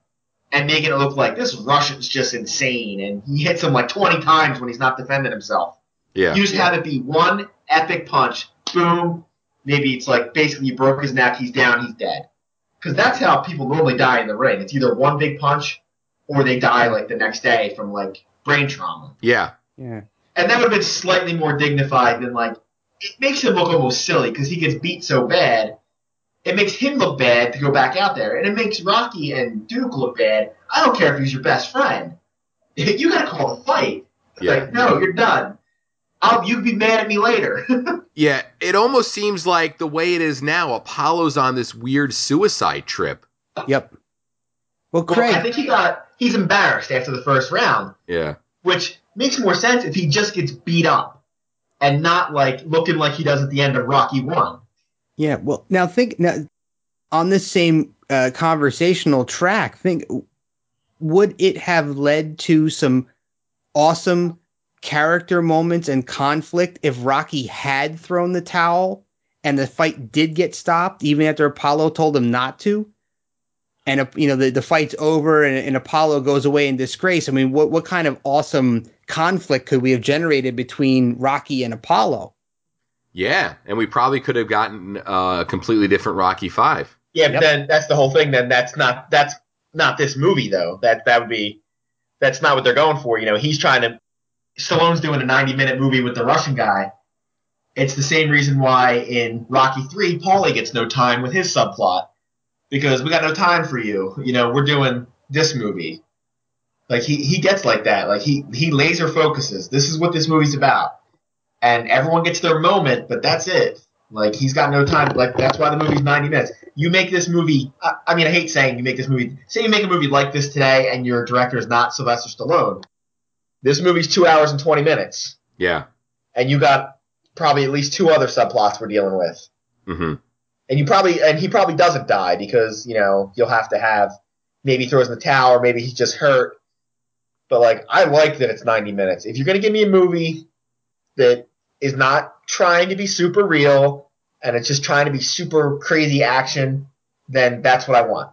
and making it look like this Russian's just insane and he hits him like 20 times when he's not defending himself. Yeah. You just have it be one epic punch, boom. Maybe it's like basically you broke his neck, he's down, he's dead. Because that's how people normally die in the ring. It's either one big punch or they die like the next day from like brain trauma. Yeah. Yeah. And that would have been slightly more dignified than like it makes him look almost silly because he gets beat so bad. It makes him look bad to go back out there, and it makes Rocky and Duke look bad. I don't care if he's your best friend. You got to call the fight. It's Yeah. Like, no, you're done. I'll you'd be mad at me later. Yeah. It almost seems like the way it is now, Apollo's on this weird suicide trip. Yep. Well, Well, I think he got he's embarrassed after the first round, Yeah. which makes more sense if he just gets beat up and not like looking like he does at the end of Rocky One. yeah. Well, now think now on this same uh, conversational track. Think would it have led to some awesome character moments and conflict if Rocky had thrown the towel and the fight did get stopped, even after Apollo told him not to? And you know the, the fight's over and, and Apollo goes away in disgrace. I mean, what what kind of awesome conflict could we have generated between Rocky and Apollo? Yeah. And we probably could have gotten uh, a completely different Rocky Five. Yeah, Yep. then that's the whole thing. Then that's not that's not this movie though. That that would be that's not what they're going for. You know, he's trying to. Stallone's doing a 90 minute movie with the Russian guy. It's the same reason why in Rocky Three, Paulie gets no time with his subplot because we got no time for you. You know, we're doing this movie. Like he he gets like that. Like he he laser focuses. This is what this movie's about, and everyone gets their moment, but that's it. Like he's got no time. Like that's why the movie's 90 minutes. You make this movie. I, I mean, I hate saying you make this movie. Say you make a movie like this today, and your director is not Sylvester Stallone. This movie's two hours and 20 minutes, Yeah. and you got probably at least two other subplots we're dealing with. Mm-hmm. And you probably and he probably doesn't die because you know you'll have to have maybe throws in the towel or maybe he's just hurt. But like I like that it's 90 minutes. If you're gonna give me a movie that is not trying to be super real and it's just trying to be super crazy action, then that's what I want.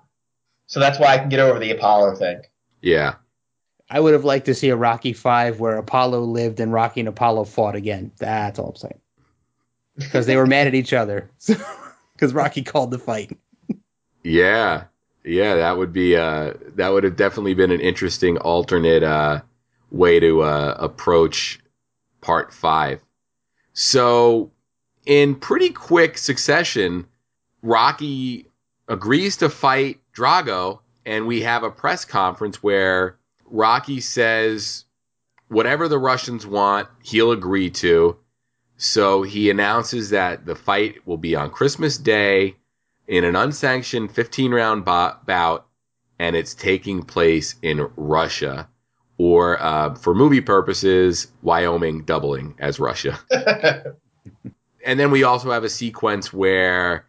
So that's why I can get over the Apollo thing. Yeah. I would have liked to see a Rocky Five where Apollo lived and Rocky and Apollo fought again. That's all I'm saying. Because they were mad at each other. Because Rocky called the fight. Yeah. Yeah, that would be uh that would have definitely been an interesting alternate uh way to uh approach part 5. So, in pretty quick succession, Rocky agrees to fight Drago and we have a press conference where Rocky says whatever the Russians want, he'll agree to. So he announces that the fight will be on Christmas Day in an unsanctioned 15 round bout, and it's taking place in Russia, or uh, for movie purposes, Wyoming doubling as Russia. and then we also have a sequence where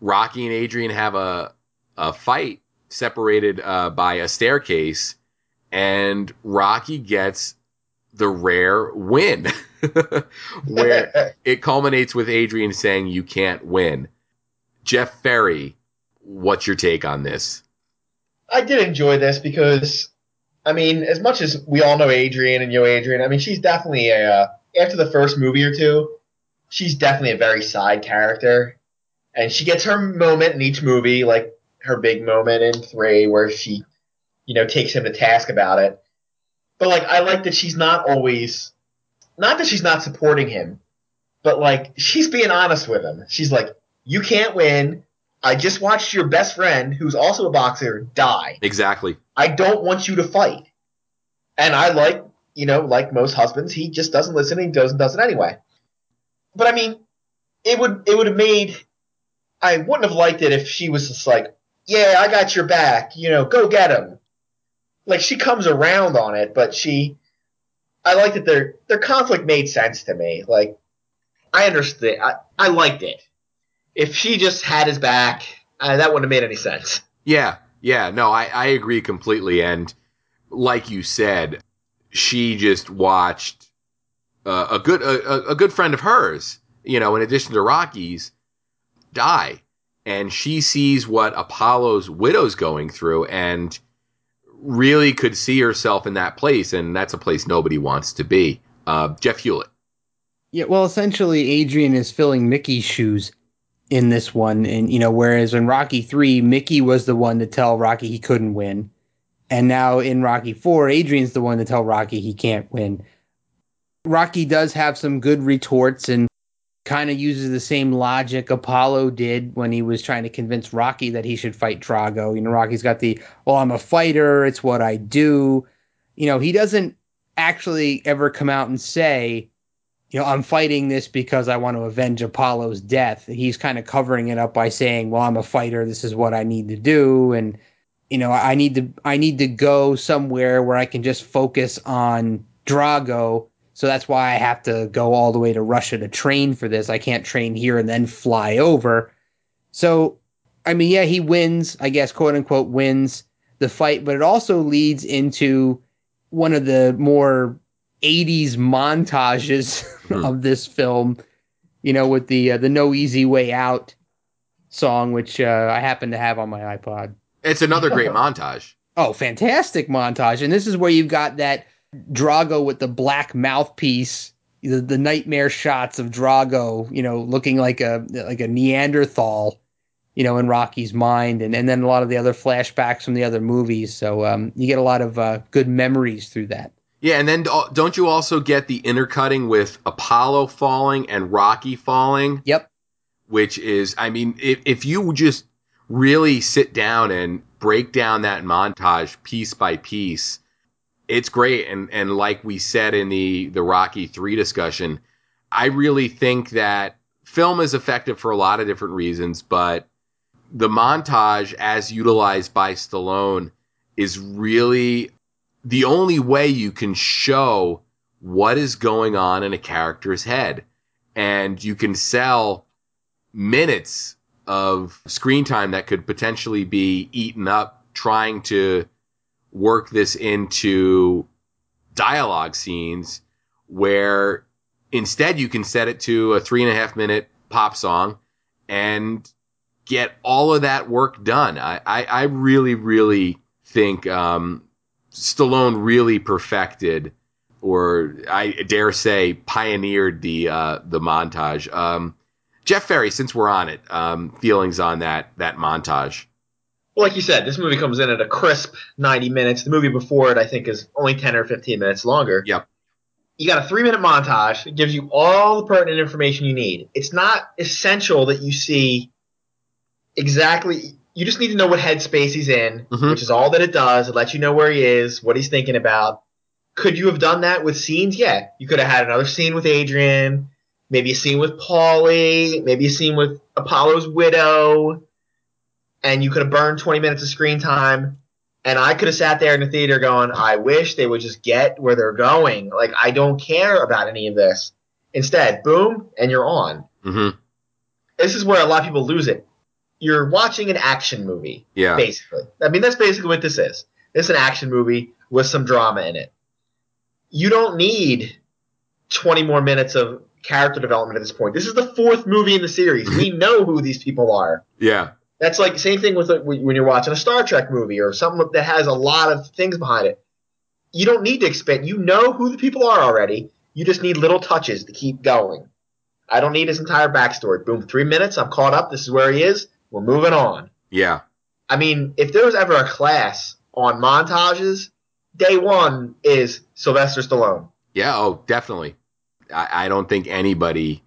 Rocky and Adrian have a, a fight separated uh, by a staircase, and Rocky gets the rare win, where it culminates with Adrian saying, You can't win. Jeff Ferry, what's your take on this? I did enjoy this because, I mean, as much as we all know Adrian and Yo Adrian, I mean, she's definitely a, uh, after the first movie or two, she's definitely a very side character. And she gets her moment in each movie, like her big moment in three where she, you know, takes him to task about it. But like, I like that she's not always, not that she's not supporting him, but like, she's being honest with him. She's like, you can't win. I just watched your best friend, who's also a boxer, die. Exactly. I don't want you to fight. And I like, you know, like most husbands, he just doesn't listen and he doesn't does it anyway. But I mean, it would it would have made I wouldn't have liked it if she was just like, yeah, I got your back. You know, go get him. Like she comes around on it, but she, I like that their their conflict made sense to me. Like I understood. I, I liked it. If she just had his back, uh, that wouldn't have made any sense. Yeah, yeah, no, I, I agree completely. And like you said, she just watched uh, a good a, a good friend of hers, you know, in addition to Rocky's, die and she sees what Apollo's widow's going through and really could see herself in that place, and that's a place nobody wants to be. Uh, Jeff Hewlett. Yeah, well, essentially, Adrian is filling Mickey's shoes in this one, and you know, whereas in Rocky Three, Mickey was the one to tell Rocky he couldn't win, and now in Rocky Four, Adrian's the one to tell Rocky he can't win. Rocky does have some good retorts and kind of uses the same logic Apollo did when he was trying to convince Rocky that he should fight Drago. You know, Rocky's got the, well, I'm a fighter, it's what I do. You know, he doesn't actually ever come out and say, you know, I'm fighting this because I want to avenge Apollo's death. He's kind of covering it up by saying, well, I'm a fighter, this is what I need to do. And, you know, I need to, I need to go somewhere where I can just focus on Drago so that's why I have to go all the way to Russia to train for this. I can't train here and then fly over. So, I mean, yeah, he wins, I guess, quote unquote, wins the fight, but it also leads into one of the more 80s montages hmm. of this film, you know, with the uh, the No Easy Way Out song, which uh, I happen to have on my iPod. It's another great montage. Oh, fantastic montage. And this is where you've got that Drago with the black mouthpiece, the, the nightmare shots of Drago, you know, looking like a like a Neanderthal, you know, in Rocky's mind, and, and then a lot of the other flashbacks from the other movies. So um, you get a lot of uh, good memories through that. Yeah, and then don't you also get the intercutting with Apollo falling and Rocky falling? Yep. Which is, I mean, if, if you just really sit down and break down that montage piece by piece, it's great. And and like we said in the the Rocky 3 discussion, I really think that film is effective for a lot of different reasons, but the montage as utilized by Stallone is really the only way you can show what is going on in a character's head. And you can sell minutes of screen time that could potentially be eaten up trying to work this into dialogue scenes where instead you can set it to a three and a half minute pop song and get all of that work done. I, I, I really, really think um, Stallone really perfected, or I dare say, pioneered the uh, the montage. Um, Jeff Ferry, since we're on it, um, feelings on that that montage. Well, like you said, this movie comes in at a crisp 90 minutes. The movie before it, I think, is only 10 or 15 minutes longer. Yep. You got a three minute montage. It gives you all the pertinent information you need. It's not essential that you see exactly. You just need to know what headspace he's in, Mhm. which is all that it does. It lets you know where he is, what he's thinking about. Could you have done that with scenes? Yeah. You could have had another scene with Adrian, maybe a scene with Paulie, maybe a scene with Apollo's widow, and you could have burned 20 minutes of screen time. And I could have sat there in the theater going, I wish they would just get where they're going. Like, I don't care about any of this. Instead, boom, and you're on. hmm This is where a lot of people lose it. You're watching an action movie, Yeah. basically. I mean, that's basically what this is. It's an action movie with some drama in it. You don't need 20 more minutes of character development at this point. This is the fourth movie in the series. we know who these people are. Yeah. That's like same thing with like, when you're watching a Star Trek movie or something that has a lot of things behind it. You don't need to expect. You know who the people are already. You just need little touches to keep going. I don't need his entire backstory. Boom, three minutes. I'm caught up. This is where he is. We're moving on. Yeah. I mean, if there was ever a class on montages, day one is Sylvester Stallone. Yeah. Oh, definitely. I, I don't think anybody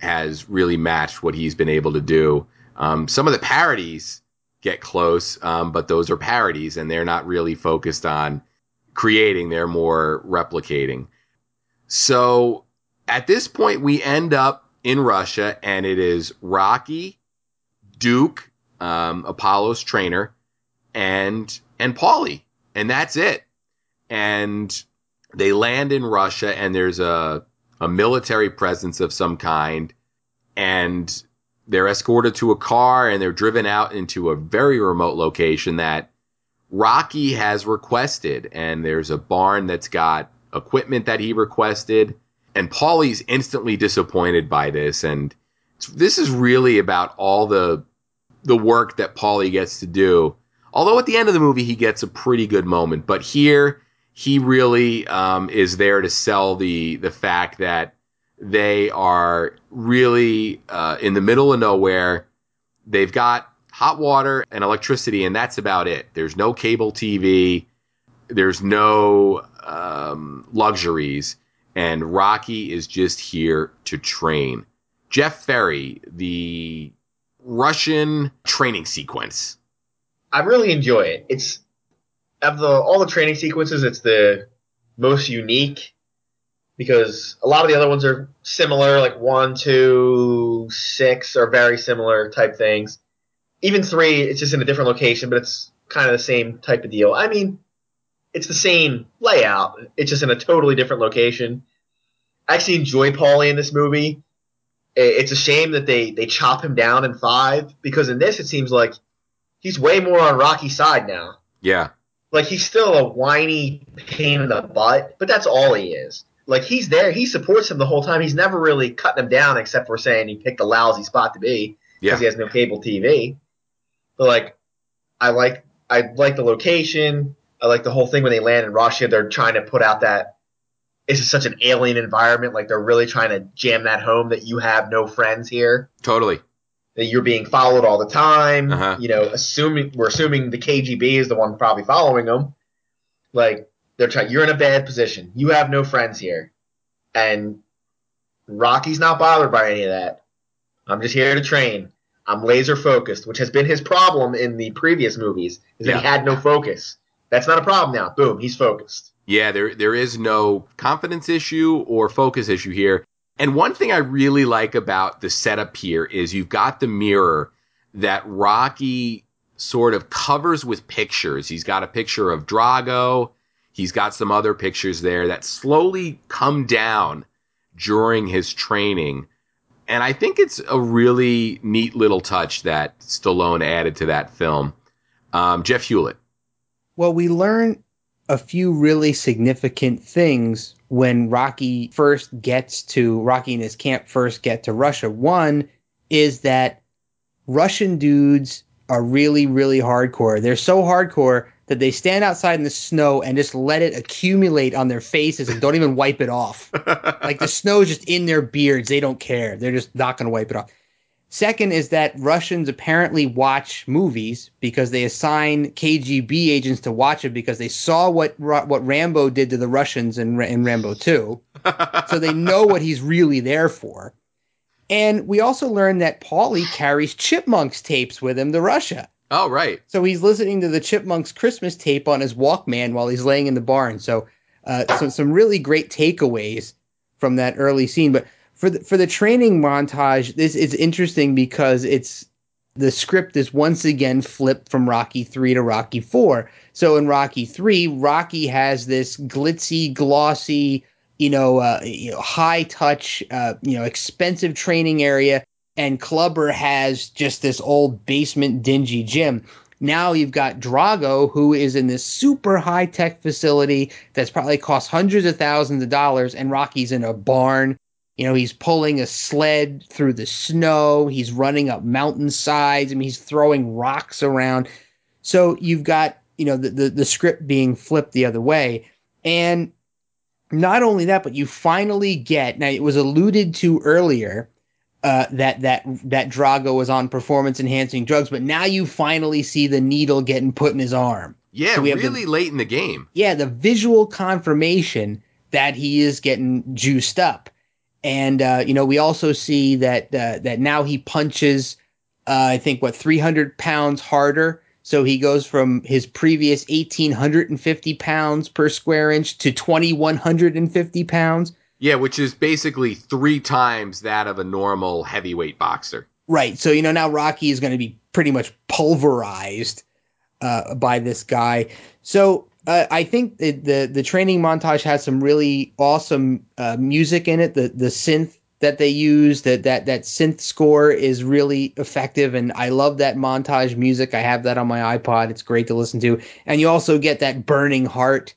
has really matched what he's been able to do. Um, some of the parodies get close, um, but those are parodies and they're not really focused on creating, they're more replicating. So at this point, we end up in Russia and it is Rocky, Duke, um, Apollo's trainer, and and Paulie, and that's it. And they land in Russia, and there's a a military presence of some kind, and they're escorted to a car, and they're driven out into a very remote location that Rocky has requested, and there's a barn that's got equipment that he requested, and Paulie's instantly disappointed by this, and this is really about all the the work that Paulie gets to do. Although at the end of the movie he gets a pretty good moment, but here he really um, is there to sell the the fact that they are really uh, in the middle of nowhere. They've got hot water and electricity, and that's about it. There's no cable TV. There's no um, luxuries, and Rocky is just here to train. Jeff Ferry, the Russian training sequence. I really enjoy it. It's of the all the training sequences, it's the most unique because a lot of the other ones are similar, like one, two, six are very similar type things. Even three, it's just in a different location, but it's kind of the same type of deal. I mean, it's the same layout. It's just in a totally different location. I actually enjoy Paulie in this movie. It's a shame that they they chop him down in five because in this it seems like he's way more on Rocky's side now. Yeah, Like he's still a whiny pain in the butt, but that's all he is. Like he's there, he supports him the whole time. He's never really cutting him down except for saying he picked a lousy spot to be because yeah, he has no cable TV. But like, I like I like the location. I like the whole thing when they land in Russia. They're trying to put out that this is such an alien environment. Like they're really trying to jam that home that you have no friends here totally. that you're being followed all the time. Uh-huh. You know, assuming we're assuming the KGB is the one probably following them. Like they're trying, you're in a bad position. You have no friends here, and Rocky's not bothered by any of that. I'm just here to train. I'm laser focused, which has been his problem in the previous movies. Is that he had no focus. That's not a problem now. Boom, he's focused. Yeah, there there is no confidence issue or focus issue here. And one thing I really like about the setup here is you've got the mirror that Rocky sort of covers with pictures. He's got a picture of Drago. He's got some other pictures there that slowly come down during his training. And I think it's a really neat little touch that Stallone added to that film. Um, Jeff Hewlett. Well, we learn a few really significant things when Rocky first gets to Rocky and his camp first get to Russia. One is that Russian dudes are really, really hardcore. They're so hardcore that they stand outside in the snow and just let it accumulate on their faces and don't even wipe it off. like the snow is just in their beards. They don't care. They're just not going to wipe it off. Second is that Russians apparently watch movies because they assign KGB agents to watch it because they saw what what Rambo did to the Russians in, in Rambo 2. so they know what he's really there for. And we also learned that Paulie carries Chipmunks tapes with him to Russia. Oh, right. So he's listening to the Chipmunks Christmas tape on his Walkman while he's laying in the barn. So, uh, so some really great takeaways from that early scene. But for the, for the training montage, this is interesting because it's the script is once again flipped from Rocky 3 to Rocky 4. So in Rocky 3, Rocky has this glitzy, glossy, you know, uh, you know high touch, uh, you know, expensive training area, and Clubber has just this old basement, dingy gym. Now you've got Drago, who is in this super high tech facility that's probably cost hundreds of thousands of dollars, and Rocky's in a barn. You know, he's pulling a sled through the snow. He's running up mountainsides. I mean, he's throwing rocks around. So you've got, you know, the, the, the script being flipped the other way. And not only that, but you finally get now it was alluded to earlier uh, that that that Drago was on performance enhancing drugs, but now you finally see the needle getting put in his arm. Yeah, so really the, late in the game. Yeah, the visual confirmation that he is getting juiced up, and uh, you know we also see that uh, that now he punches, uh, I think what three hundred pounds harder so he goes from his previous 1,850 pounds per square inch to 2,150 pounds. Yeah, which is basically three times that of a normal heavyweight boxer. Right. So, you know, now Rocky is going to be pretty much pulverized uh, by this guy. So uh, I think the, the, the training montage has some really awesome uh, music in it. The the synth that they use that that that synth score is really effective and I love that montage music. I have that on my iPod. It's great to listen to. And you also get that Burning Heart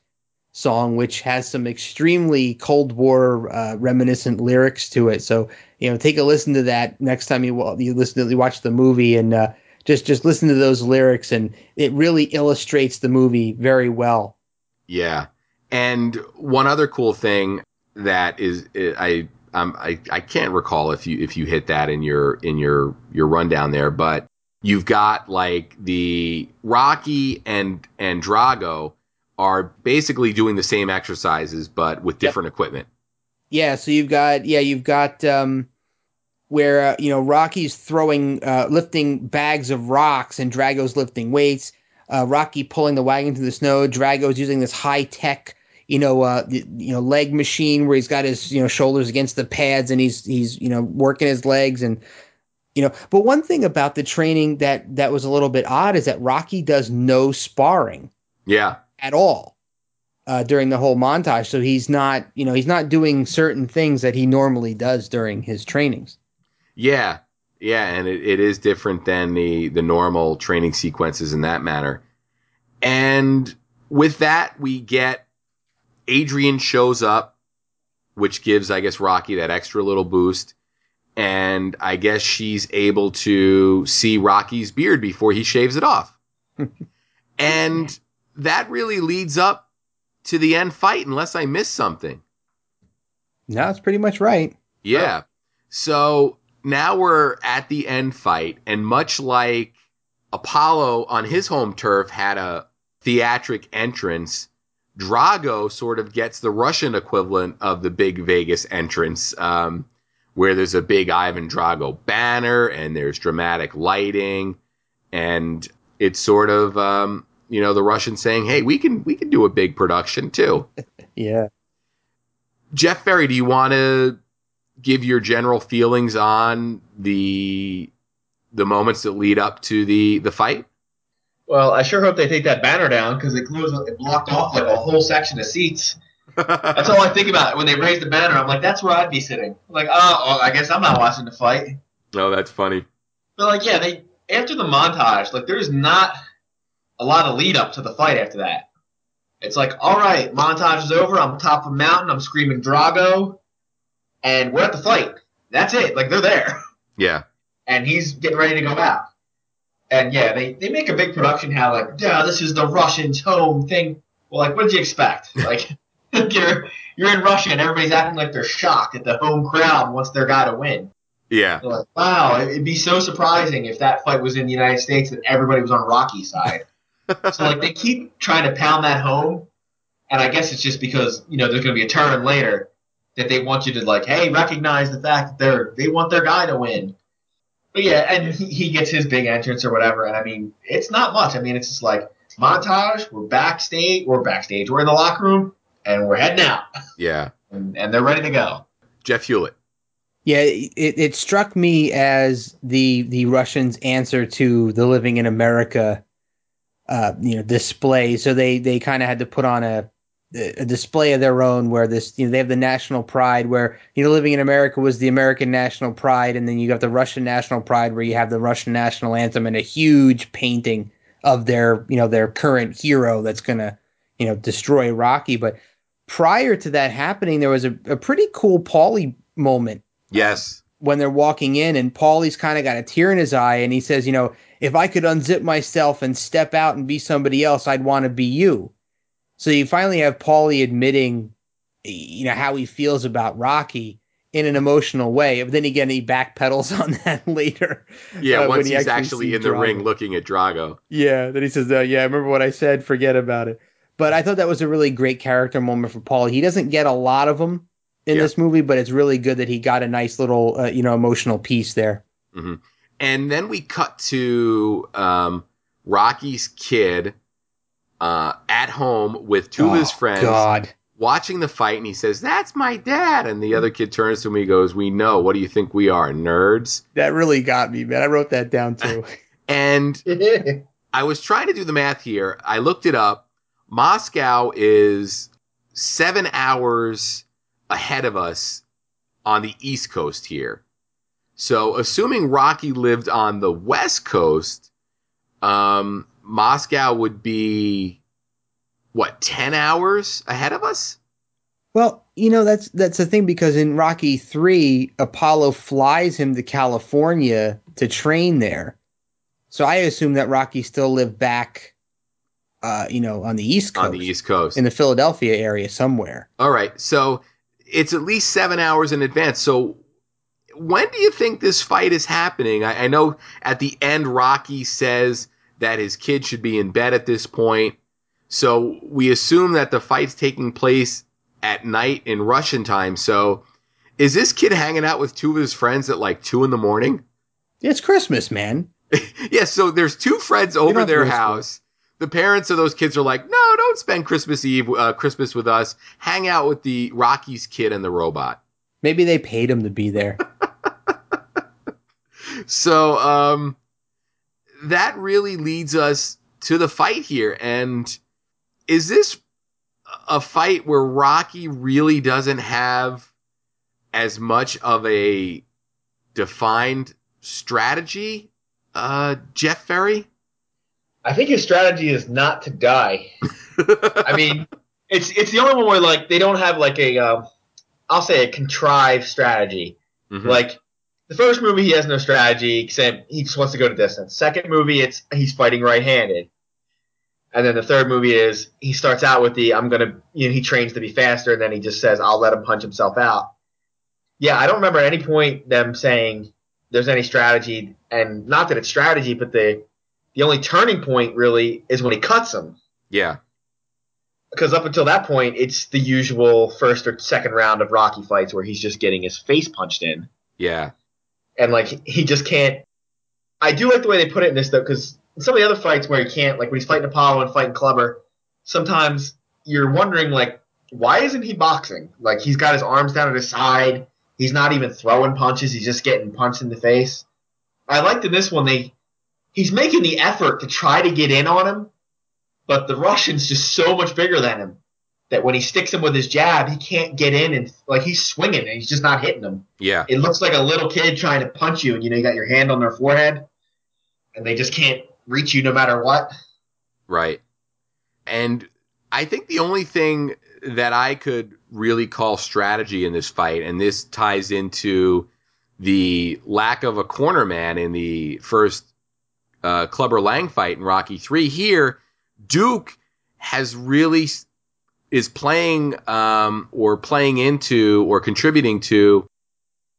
song which has some extremely Cold War uh, reminiscent lyrics to it. So, you know, take a listen to that next time you you listen to you watch the movie and uh, just just listen to those lyrics and it really illustrates the movie very well. Yeah. And one other cool thing that is I um, I, I can't recall if you if you hit that in your in your your rundown there, but you've got like the Rocky and and Drago are basically doing the same exercises but with different yep. equipment. Yeah, so you've got yeah you've got um, where uh, you know Rocky's throwing uh, lifting bags of rocks and Drago's lifting weights. Uh, Rocky pulling the wagon through the snow. Drago's using this high tech you know, uh, you know, leg machine where he's got his, you know, shoulders against the pads and he's, he's, you know, working his legs and, you know, but one thing about the training that, that was a little bit odd is that Rocky does no sparring. Yeah. At all. Uh, during the whole montage. So he's not, you know, he's not doing certain things that he normally does during his trainings. Yeah. Yeah. And it, it is different than the, the normal training sequences in that manner. And with that, we get Adrian shows up, which gives, I guess, Rocky that extra little boost. And I guess she's able to see Rocky's beard before he shaves it off. and that really leads up to the end fight, unless I miss something. No, that's pretty much right. Yeah. So now we're at the end fight, and much like Apollo on his home turf had a theatric entrance, Drago sort of gets the Russian equivalent of the big Vegas entrance, um, where there's a big Ivan Drago banner and there's dramatic lighting, and it's sort of um, you know the Russians saying, "Hey, we can we can do a big production too." yeah. Jeff Ferry, do you want to give your general feelings on the the moments that lead up to the the fight? Well, I sure hope they take that banner down because it closed, it blocked off like a whole section of seats. that's all I think about when they raise the banner. I'm like, that's where I'd be sitting. I'm like, oh, well, I guess I'm not watching the fight. Oh, that's funny. But like, yeah, they after the montage, like, there's not a lot of lead up to the fight after that. It's like, all right, montage is over. I'm top of a mountain. I'm screaming Drago, and we're at the fight. That's it. Like they're there, Yeah. and he's getting ready to go out. And yeah, they, they make a big production how like, yeah, this is the Russians' home thing. Well, like, what did you expect? Like, you're you're in Russia and everybody's acting like they're shocked that the home crowd wants their guy to win. Yeah. Like, wow, it'd be so surprising if that fight was in the United States that everybody was on Rocky's side. So like they keep trying to pound that home, and I guess it's just because you know there's going to be a turn later that they want you to like, hey, recognize the fact that they're they want their guy to win. But yeah, and he, he gets his big entrance or whatever, and I mean it's not much. I mean it's just like montage. We're backstage. We're backstage. We're in the locker room, and we're heading out, Yeah. and, and they're ready to go. Jeff Hewlett. Yeah, it, it struck me as the the Russians' answer to the Living in America, uh, you know, display. So they they kind of had to put on a a display of their own where this you know they have the national pride where you know living in america was the american national pride and then you got the russian national pride where you have the russian national anthem and a huge painting of their you know their current hero that's gonna you know destroy rocky but prior to that happening there was a, a pretty cool paulie moment Yes. When they're walking in and Paulie's kind of got a tear in his eye and he says, you know, if I could unzip myself and step out and be somebody else, I'd want to be you. So you finally have Paulie admitting, you know, how he feels about Rocky in an emotional way. But then again, he backpedals on that later. Yeah. uh, when once he he's actually actually in the Drago. ring looking at Drago. Yeah, then he says, uh, "Yeah, I remember what I said. Forget about it." But I thought that was a really great character moment for Paul. He doesn't get a lot of them in Yeah. this movie, but it's really good that he got a nice little, uh, you know, emotional piece there. And then we cut to um, Rocky's kid uh, at home with two of his Oh, friends God, watching the fight, and he says, "That's my dad." And the other kid turns to him, and he goes, "We know. What do you think we are, nerds?" that really got me, man. I wrote that down too. And I was trying to do the math here. I looked it up. Moscow is seven hours ahead of us on the East Coast here. So, assuming Rocky lived on the West Coast, um, Moscow would be what ten hours ahead of us? well, you know, that's that's the thing because in Rocky Three, Apollo flies him to California to train there. So I assume that Rocky still lived back, uh, you know, on the East Coast, On the East Coast. in the Philadelphia area somewhere. All right. So it's at least seven hours in advance. So when do you think this fight is happening? I, I know at the end, Rocky says that his kid should be in bed at this point. So we assume that the fight's taking place at night in Russian time. So is this kid hanging out with two of his friends at like two in the morning? It's Christmas, man. yeah. So there's two friends over their house. The parents of those kids are like, no, don't spend Christmas Eve, uh, Christmas with us. Hang out with the Rocky's kid and the robot. Maybe they paid him to be there. So um, that really leads us to the fight here. And is this a fight where Rocky really doesn't have as much of a defined strategy, uh, Jeff Ferry? I think his strategy is not to die. I mean, it's it's the only one where like they don't have like a um, I'll say a contrived strategy. Mhm. Like the first movie, he has no strategy except he just wants to go to distance. Second movie, it's he's fighting right-handed, and then the third movie is he starts out with the I'm gonna you know he trains to be faster, and then he just says I'll let him punch himself out. Yeah, I don't remember at any point them saying there's any strategy, and not that it's strategy, but the the only turning point really is when he cuts him yeah. because up until that point, it's the usual first or second round of Rocky fights where he's just getting his face punched in, Yeah. and like he just can't. I do like the way they put it in this though, because some of the other fights where he can't, like when he's fighting Apollo and fighting Clubber, sometimes you're wondering like, why isn't he boxing? Like he's got his arms down at his side, he's not even throwing punches, he's just getting punched in the face. I liked in this one they, he's making the effort to try to get in on him, but the Russian's just so much bigger than him that when he sticks him with his jab, he can't get in and like he's swinging and he's just not hitting him. Yeah. It looks like a little kid trying to punch you, and you know you got your hand on their forehead, and they just can't reach you no matter what. Right. And I think the only thing that I could really call strategy in this fight, and this ties into the lack of a corner man in the first uh, Clubber Lang fight in Rocky Three. Here, Duke has really is playing um, or playing into or contributing to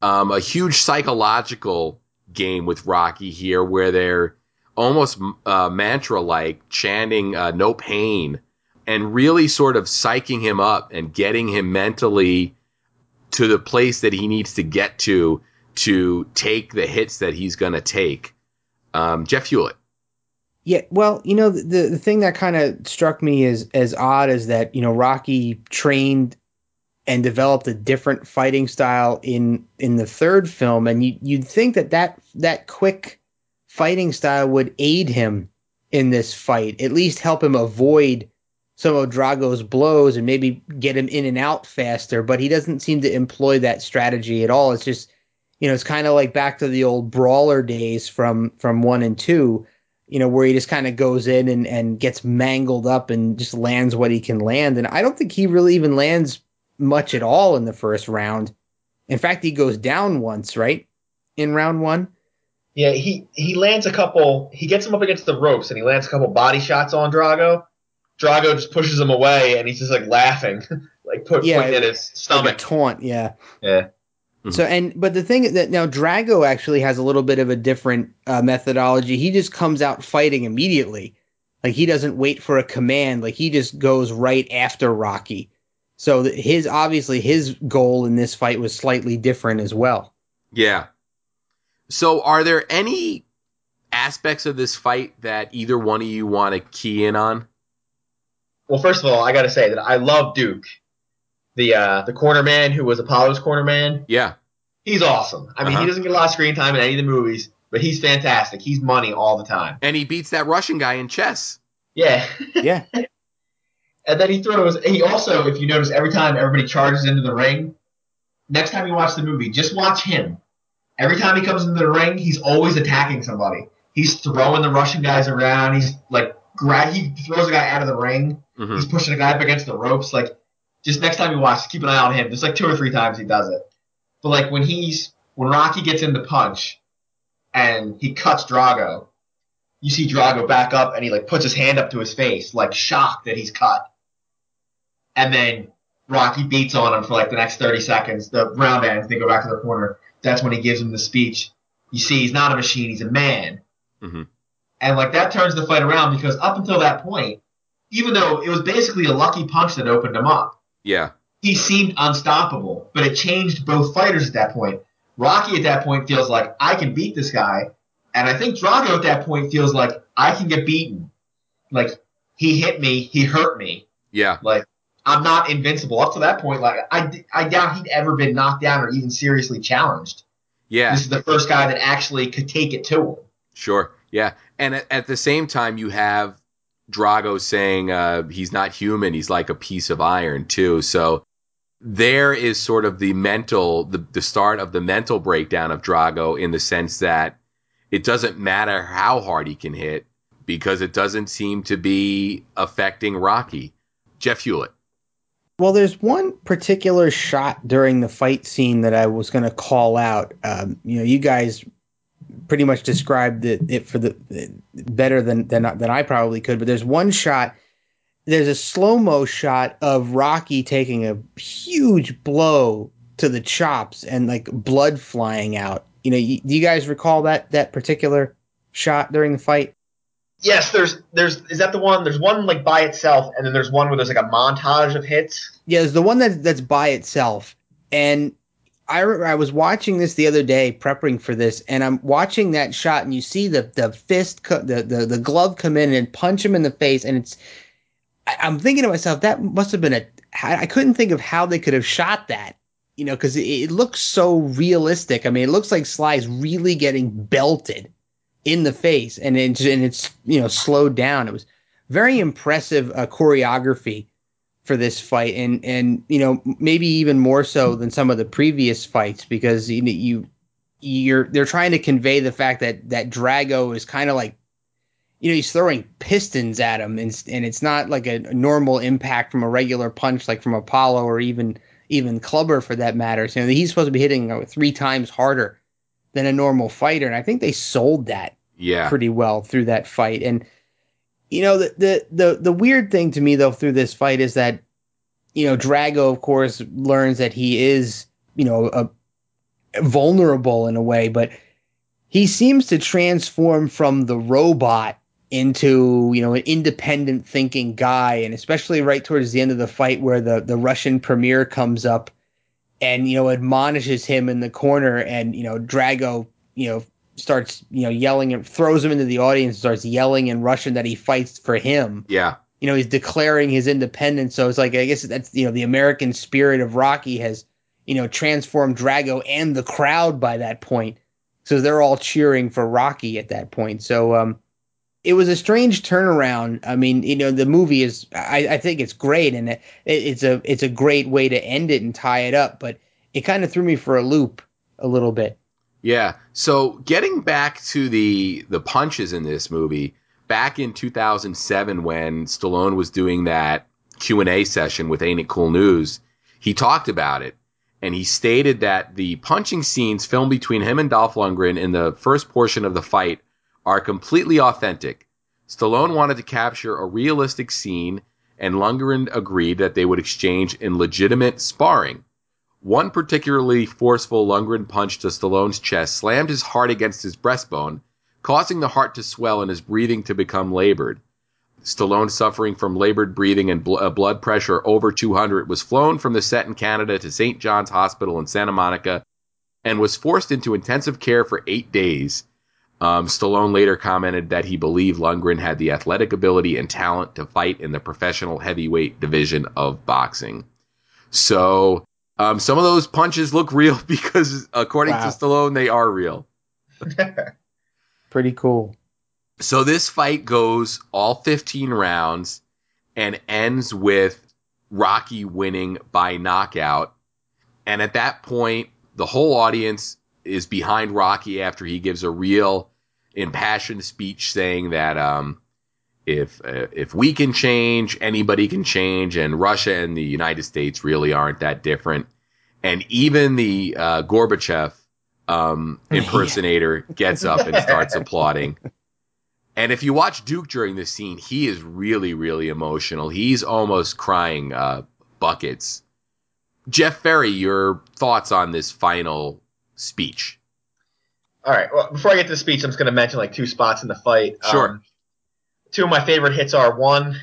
um, a huge psychological game with Rocky here, where they're almost uh, mantra like chanting uh, "No pain." and really sort of psyching him up and getting him mentally to the place that he needs to get to to take the hits that he's going to take. Um, Jeff Hewlett. Yeah, well, you know, the the thing that kind of struck me as as odd is that you know Rocky trained and developed a different fighting style in in the third film, and you you'd think that that that quick fighting style would aid him in this fight, at least help him avoid some of Drago's blows and maybe get him in and out faster, but he doesn't seem to employ that strategy at all. It's just, you know, it's kind of like back to the old brawler days from from one and two, you know, where he just kind of goes in and, and gets mangled up and just lands what he can land. And I don't think he really even lands much at all in the first round. In fact, he goes down once, right? In round one. Yeah, he he lands a couple. He gets him up against the ropes, and he lands a couple body shots on Drago Drago just pushes him away, and he's just like laughing, like put, yeah, pointing at his stomach. Like taunt, yeah. Yeah. Mm-hmm. So and but the thing that now Drago actually has a little bit of a different uh, methodology. He just comes out fighting immediately. Like he doesn't wait for a command. Like he just goes right after Rocky. So his obviously his goal in this fight was slightly different as well. Yeah. So are there any aspects of this fight that either one of you want to key in on? well, first of all, I got to say that I love Duke, the uh, the corner man who was Apollo's corner man. Yeah, he's awesome. I mean, uh-huh. he doesn't get a lot of screen time in any of the movies, but he's fantastic. He's money all the time. And he beats that Russian guy in chess. Yeah. Yeah. and then he throws. He also, if you notice, every time everybody charges into the ring, next time you watch the movie, just watch him. Every time he comes into the ring, he's always attacking somebody. He's throwing the Russian guys around. He's like grab. He throws a guy out of the ring Mm-hmm. He's pushing a guy up against the ropes. Like, just next time you watch, keep an eye on him. There's like two or three times he does it. But like when he's when Rocky gets in the punch and he cuts Drago, you see Drago back up and he like puts his hand up to his face, like shocked that he's cut. And then Rocky beats on him for like the next 30 seconds. The round ends, they go back to the corner. That's when he gives him the speech. You see, he's not a machine, he's a man. Mm-hmm. And like that turns the fight around because up until that point, even though it was basically a lucky punch that opened him up. Yeah. He seemed unstoppable, but it changed both fighters at that point. Rocky at that point feels like I can beat this guy, and I think Drago at that point feels like I can get beaten. Like he hit me, he hurt me. Yeah. Like I'm not invincible. Up to that point, like I, I doubt he'd ever been knocked down or even seriously challenged. Yeah. This is the first guy that actually could take it to him. Sure. Yeah. And at, at the same time, you have Drago saying uh, he's not human, he's like a piece of iron too. So there is sort of the mental, the, the start of the mental breakdown of Drago in the sense that it doesn't matter how hard he can hit because it doesn't seem to be affecting Rocky. Jeff Hewlett. Well, there's one particular shot during the fight scene that I was going to call out. Um, you know, you guys pretty much described it, it for the better than, than than I probably could. But there's one shot. There's a slow mo shot of Rocky taking a huge blow to the chops and like blood flying out. You know, you, do you guys recall that that particular shot during the fight? Yes, there's there's is that the one? There's one like by itself, and then there's one where there's like a montage of hits. Yeah, there's the one that that's by itself, and I I was watching this the other day, prepping for this, and I'm watching that shot, and you see the the fist, co- the, the the glove come in and punch him in the face, and it's. I, I'm thinking to myself, that must have been a. I couldn't think of how they could have shot that, you know, because it, it looks so realistic. I mean, it looks like Sly's really getting belted in the face, and it's and it's you know slowed down. It was very impressive uh, choreography for this fight, and and you know maybe even more so than some of the previous fights because you you you're they're trying to convey the fact that that Drago is kind of like you know, he's throwing pistons at him, and, and it's not like a, normal impact from a regular punch, like from Apollo or even even Clubber for that matter. So he's supposed to be hitting uh, three times harder than a normal fighter, and I think they sold that yeah. pretty well through that fight. And you know, the the the the weird thing to me though through this fight is that you know Drago, of course, learns that he is you know a vulnerable in a way, but he seems to transform from the robot into you know an independent thinking guy and especially right towards the end of the fight where the the Russian premier comes up and you know admonishes him in the corner and you know Drago you know starts you know yelling and throws him into the audience starts yelling in Russian that he fights for him. Yeah. You know he's declaring his independence. So it's like I guess that's you know the American spirit of Rocky has you know transformed Drago and the crowd by that point. So they're all cheering for Rocky at that point. So um it was a strange turnaround. I mean, you know, the movie is I, I think it's great and it, it's a it's a great way to end it and tie it up, but it kind of threw me for a loop a little bit. Yeah. So getting back to the the punches in this movie, back in 2007 when Stallone was doing that Q&A session with Ain't It Cool News, he talked about it and he stated that the punching scenes filmed between him and Dolph Lundgren in the first portion of the fight are completely authentic. Stallone wanted to capture a realistic scene, and Lundgren agreed that they would exchange in legitimate sparring. One particularly forceful Lundgren punch to Stallone's chest slammed his heart against his breastbone, causing the heart to swell and his breathing to become labored. Stallone, suffering from labored breathing and bl- uh, blood pressure over 200, was flown from the set in Canada to St. John's Hospital in Santa Monica and was forced into intensive care for eight days. Um, Stallone later commented that he believed Lundgren had the athletic ability and talent to fight in the professional heavyweight division of boxing. So um, some of those punches look real because, according wow. to Stallone, they are real. Pretty cool. So this fight goes all 15 rounds and ends with Rocky winning by knockout. And at that point, the whole audience is behind Rocky after he gives a real impassioned speech saying that um, if uh, if we can change, anybody can change, and Russia and the United States really aren't that different. And even the uh, Gorbachev um, impersonator gets up and starts applauding. And if you watch Duke during this scene, he is really, really emotional. He's almost crying uh, buckets. Jeff Ferry, your thoughts on this final speech? All right. Well, before I get to the speech, I'm just going to mention like two spots in the fight. Sure. Um, two of my favorite hits are one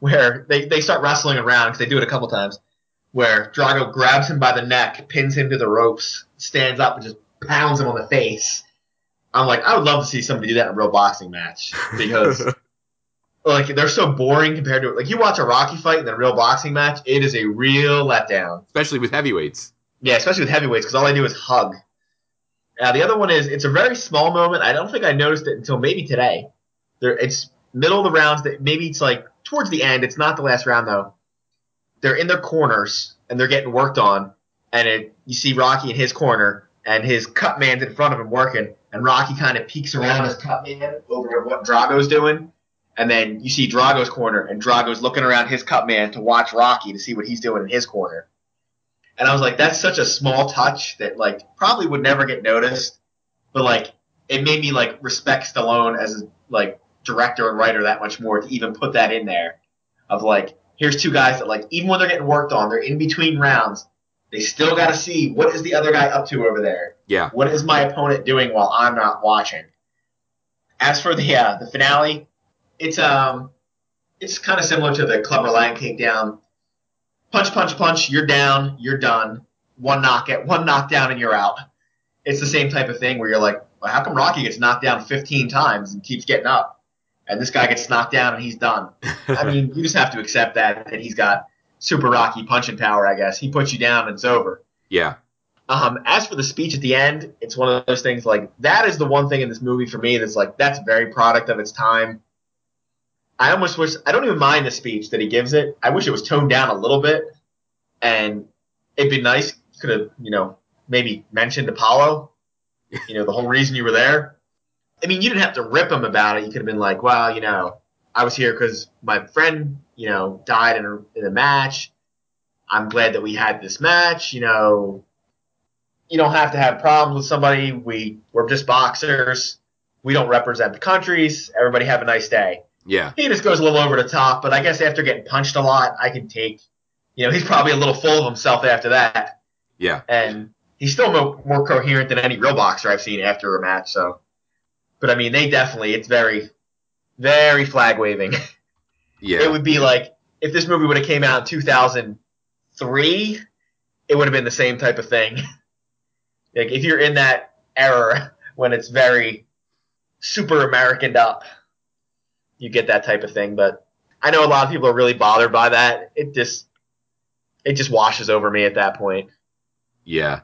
where they, they start wrestling around because they do it a couple times, where Drago grabs him by the neck, pins him to the ropes, stands up, and just pounds him on the face. I'm like, I would love to see somebody do that in a real boxing match because. like they're so boring compared to like you watch a Rocky fight and then a real boxing match, it is a real letdown. Especially with heavyweights. Yeah, especially with heavyweights because all they do is hug. Uh, the other one is it's a very small moment. I don't think I noticed it until maybe today. There, it's middle of the rounds. That maybe it's like towards the end. It's not the last round though. They're in their corners and they're getting worked on, and it, you see Rocky in his corner and his cut man's in front of him working, and Rocky kind of peeks around his cut man over what Drago's doing, and then you see Drago's corner and Drago's looking around his cut man to watch Rocky to see what he's doing in his corner. And I was like, that's such a small touch that like probably would never get noticed, but like it made me like respect Stallone as like director and writer that much more to even put that in there. Of like, here's two guys that like even when they're getting worked on, they're in between rounds. They still got to see what is the other guy up to over there. Yeah. What is my opponent doing while I'm not watching? As for the uh, the finale, it's um it's kind of similar to the Clubber Lang takedown punch, punch, punch, you're down, you're done. One knock at one knockdown and you're out. It's the same type of thing where you're like, well, how come Rocky gets knocked down 15 times and keeps getting up, and this guy gets knocked down and he's done? I mean, you just have to accept that that he's got super Rocky punching power. I guess he puts you down and it's over. Yeah. Um, as for the speech at the end, it's one of those things like that is the one thing in this movie for me that's like that's very product of its time. I almost wish I don't even mind the speech that he gives it. I wish it was toned down a little bit, and it'd be nice. Could have you know maybe mentioned Apollo. You know the whole reason you were there. I mean, you didn't have to rip him about it. You could have been like, well, you know, I was here because my friend, you know, died in a, in a match. I'm glad that we had this match. You know, you don't have to have problems with somebody. We we're just boxers. We don't represent the countries. Everybody have a nice day. Yeah. He just goes a little over the top, but I guess after getting punched a lot, I can take. You know, he's probably a little full of himself after that. Yeah. And he's still more, more coherent than any real boxer I've seen after a match. So, but I mean, they definitely it's very, very flag waving. Yeah. It would be like if this movie would have came out in 2003, it would have been the same type of thing. like if you're in that era when it's very super Americaned up, you get that type of thing. But I know a lot of people are really bothered by that. It just it just washes over me at that point. Yeah.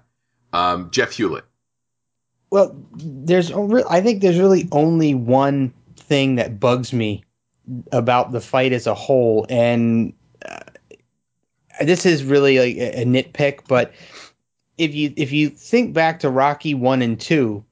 Um, Jeff Hewlett. Well, there's I think there's really only one thing that bugs me about the fight as a whole, and uh, this is really a, a nitpick, but if you if you think back to Rocky one and two,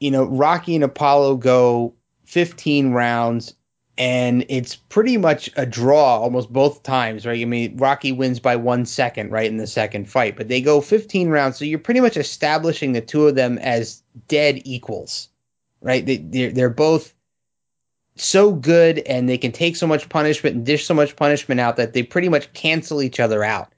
you know Rocky and Apollo go 15 rounds and it's pretty much a draw almost both times, right? I mean, Rocky wins by one second, right, in the second fight, but they go 15 rounds, so you're pretty much establishing the two of them as dead equals, right? They, they're, they're both so good and they can take so much punishment and dish so much punishment out that they pretty much cancel each other out.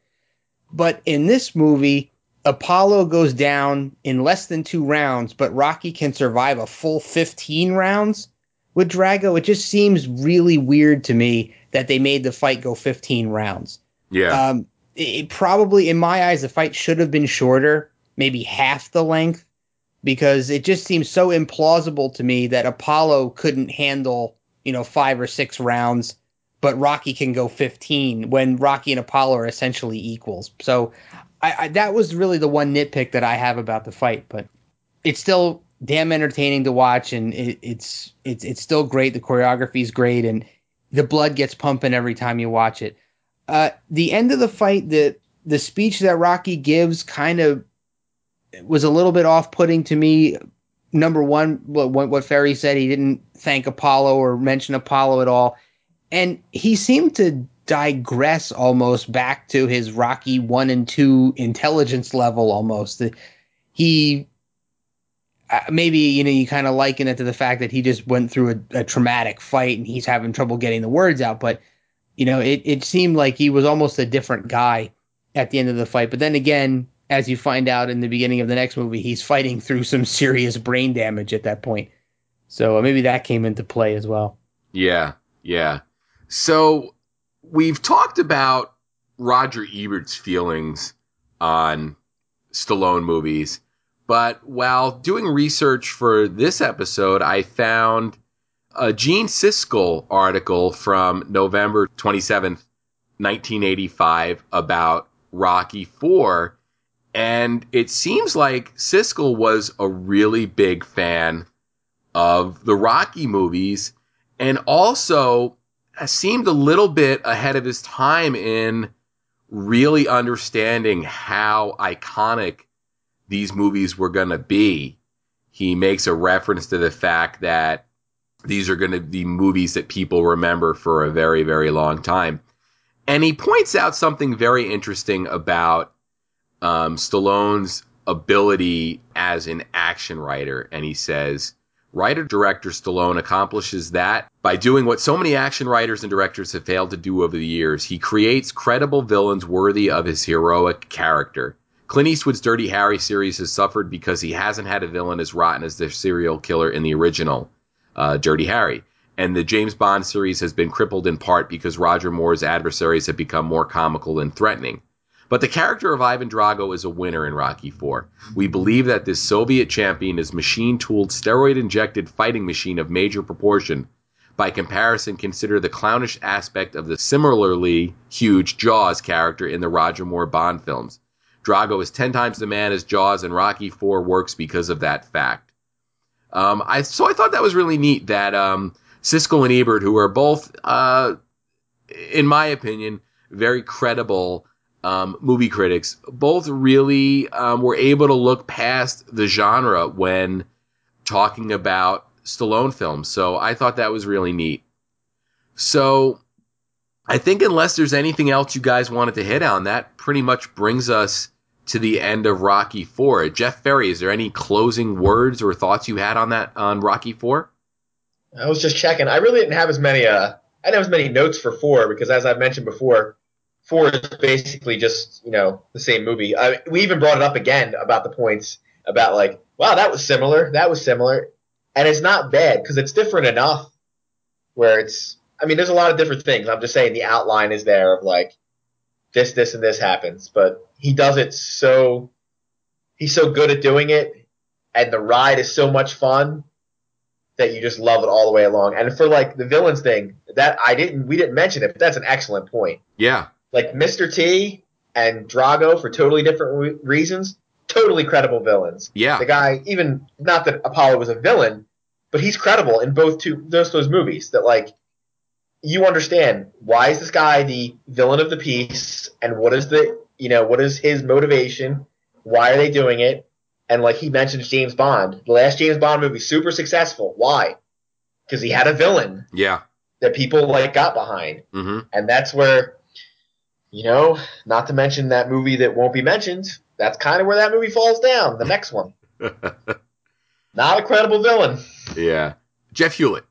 But in this movie, Apollo goes down in less than two rounds, but Rocky can survive a full 15 rounds with Drago. It just seems really weird to me that they made the fight go 15 rounds. Yeah. Um, it, probably, in my eyes, the fight should have been shorter, maybe half the length, because it just seems so implausible to me that Apollo couldn't handle, you know, five or six rounds, but Rocky can go 15 when Rocky and Apollo are essentially equals. So I, I, that was really the one nitpick that I have about the fight, but it's still damn entertaining to watch, and it, it's it's it's still great. The choreography is great, and the blood gets pumping every time you watch it. Uh, the end of the fight, the the speech that Rocky gives, kind of was a little bit off putting to me. Number one, what what Ferry said, he didn't thank Apollo or mention Apollo at all, and he seemed to digress almost back to his Rocky one and two intelligence level almost. He maybe you know you kind of liken it to the fact that he just went through a, a, traumatic fight and he's having trouble getting the words out. But you know, it it seemed like he was almost a different guy at the end of the fight. But then again, as you find out in the beginning of the next movie, he's fighting through some serious brain damage at that point. So uh, maybe that came into play as well. Yeah, yeah. So we've talked about Roger Ebert's feelings on Stallone movies, but while doing research for this episode, I found a Gene Siskel article from November 27th, 1985 about Rocky 4 and it seems like Siskel was a really big fan of the Rocky movies and also seemed a little bit ahead of his time in really understanding how iconic these movies were going to be. He makes a reference to the fact that these are going to be movies that people remember for a very, very long time. And he points out something very interesting about um, Stallone's ability as an action writer. And he says, Writer director Stallone accomplishes that by doing what so many action writers and directors have failed to do over the years. He creates credible villains worthy of his heroic character. Clint Eastwood's Dirty Harry series has suffered because he hasn't had a villain as rotten as the serial killer in the original uh, Dirty Harry. And the James Bond series has been crippled in part because Roger Moore's adversaries have become more comical and threatening. But the character of Ivan Drago is a winner in Rocky 4. We believe that this Soviet champion is machine tooled, steroid injected fighting machine of major proportion. By comparison, consider the clownish aspect of the similarly huge Jaws character in the Roger Moore Bond films. Drago is 10 times the man as Jaws, and Rocky 4 works because of that fact. Um, I, so I thought that was really neat that um, Siskel and Ebert, who are both, uh, in my opinion, very credible um, movie critics, both really um, were able to look past the genre when talking about Stallone films. So I thought that was really neat. So I think unless there's anything else you guys wanted to hit on, that pretty much brings us to the end of Rocky Four. Jeff Ferry, is there any closing words or thoughts you had on that on Rocky Four? I was just checking. I really didn't have as many. Uh, I didn't have as many notes for four because, as I mentioned before, four is basically just you know the same movie. I, we even brought it up again about the points about like, wow, that was similar, that was similar, and it's not bad because it's different enough where it's. I mean, there's a lot of different things. I'm just saying the outline is there of like this, this, and this happens, but he does it so. He's so good at doing it, and the ride is so much fun that you just love it all the way along. And for like the villains thing, that I didn't, we didn't mention it, but that's an excellent point. Yeah. Like Mr. T and Drago for totally different re- reasons, totally credible villains. Yeah. The guy, even not that Apollo was a villain, but he's credible in both two those those movies. That like you understand why is this guy the villain of the piece, and what is the you know what is his motivation? Why are they doing it? And like he mentions James Bond, the last James Bond movie, super successful. Why? Because he had a villain Yeah. that people like got behind, hmm and that's where, you know, not to mention that movie that won't be mentioned. That's kind of where that movie falls down. The next one, not a credible villain. yeah. Jeff Hewlett.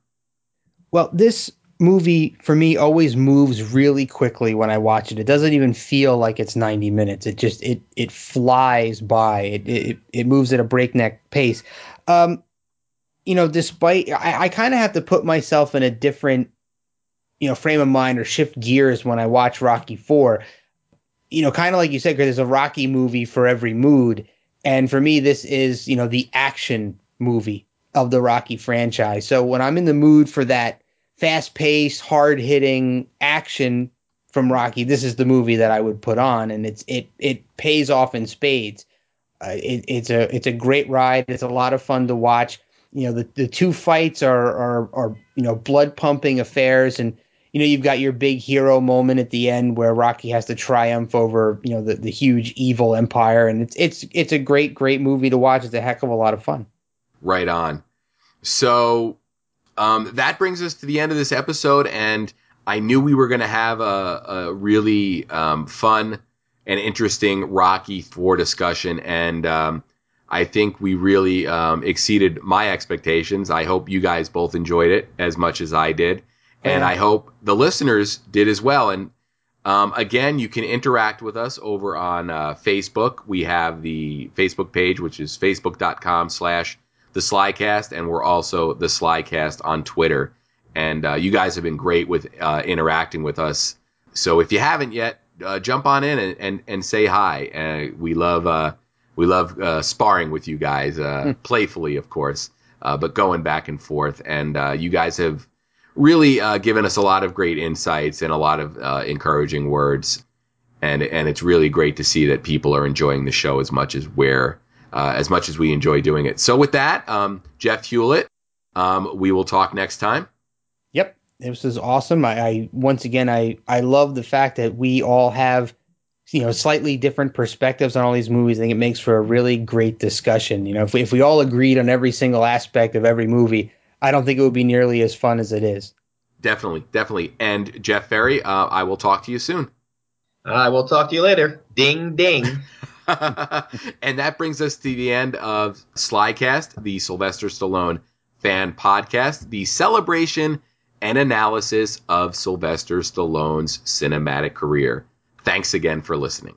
Well, this movie for me always moves really quickly when I watch it. It doesn't even feel like it's 90 minutes. It just it it flies by. It it, it moves at a breakneck pace. Um, you know, despite I, I kind of have to put myself in a different you know frame of mind or shift gears when I watch Rocky 4. You know, kind of like you said, because there's a Rocky movie for every mood, and for me, this is you know the action movie of the Rocky franchise. So when I'm in the mood for that fast paced, hard hitting action from Rocky, this is the movie that I would put on, and it's it it pays off in spades. Uh, it, it's a it's a great ride. It's a lot of fun to watch. You know the, the two fights are, are are you know blood pumping affairs, and you know you've got your big hero moment at the end where Rocky has to triumph over you know the, the huge evil empire, and it's it's it's a great great movie to watch. It's a heck of a lot of fun. Right on. So um, that brings us to the end of this episode, and I knew we were going to have a, a really um, fun and interesting Rocky Four discussion, and um, I think we really um, exceeded my expectations. I hope you guys both enjoyed it as much as I did, and Yeah. I hope the listeners did as well. And um, again, you can interact with us over on uh, Facebook. We have the Facebook page, which is facebook.com slash the Slycast, and we're also the Slycast on Twitter. And uh, you guys have been great with uh, interacting with us. So if you haven't yet, uh, jump on in and, and, and say hi. Uh, we love uh, we love uh, sparring with you guys, uh, playfully, of course, uh, but going back and forth. And uh, you guys have really uh, given us a lot of great insights and a lot of uh, encouraging words. And and it's really great to see that people are enjoying the show as much as we're uh, as much as we enjoy doing it. So with that, um, Jeff Hewlett, um, we will talk next time. Yep, this is awesome. I, I once again I I love the fact that we all have you know slightly different perspectives on all these movies. I think it makes for a really great discussion. You know, if we, if we all agreed on every single aspect of every movie, I don't think it would be nearly as fun as it is. Definitely, definitely. And Jeff Ferry, uh, I will talk to you soon. I will talk to you later. Ding ding. and that brings us to the end of Slycast, the Sylvester Stallone fan podcast, the celebration and analysis of Sylvester Stallone's cinematic career. Thanks again for listening.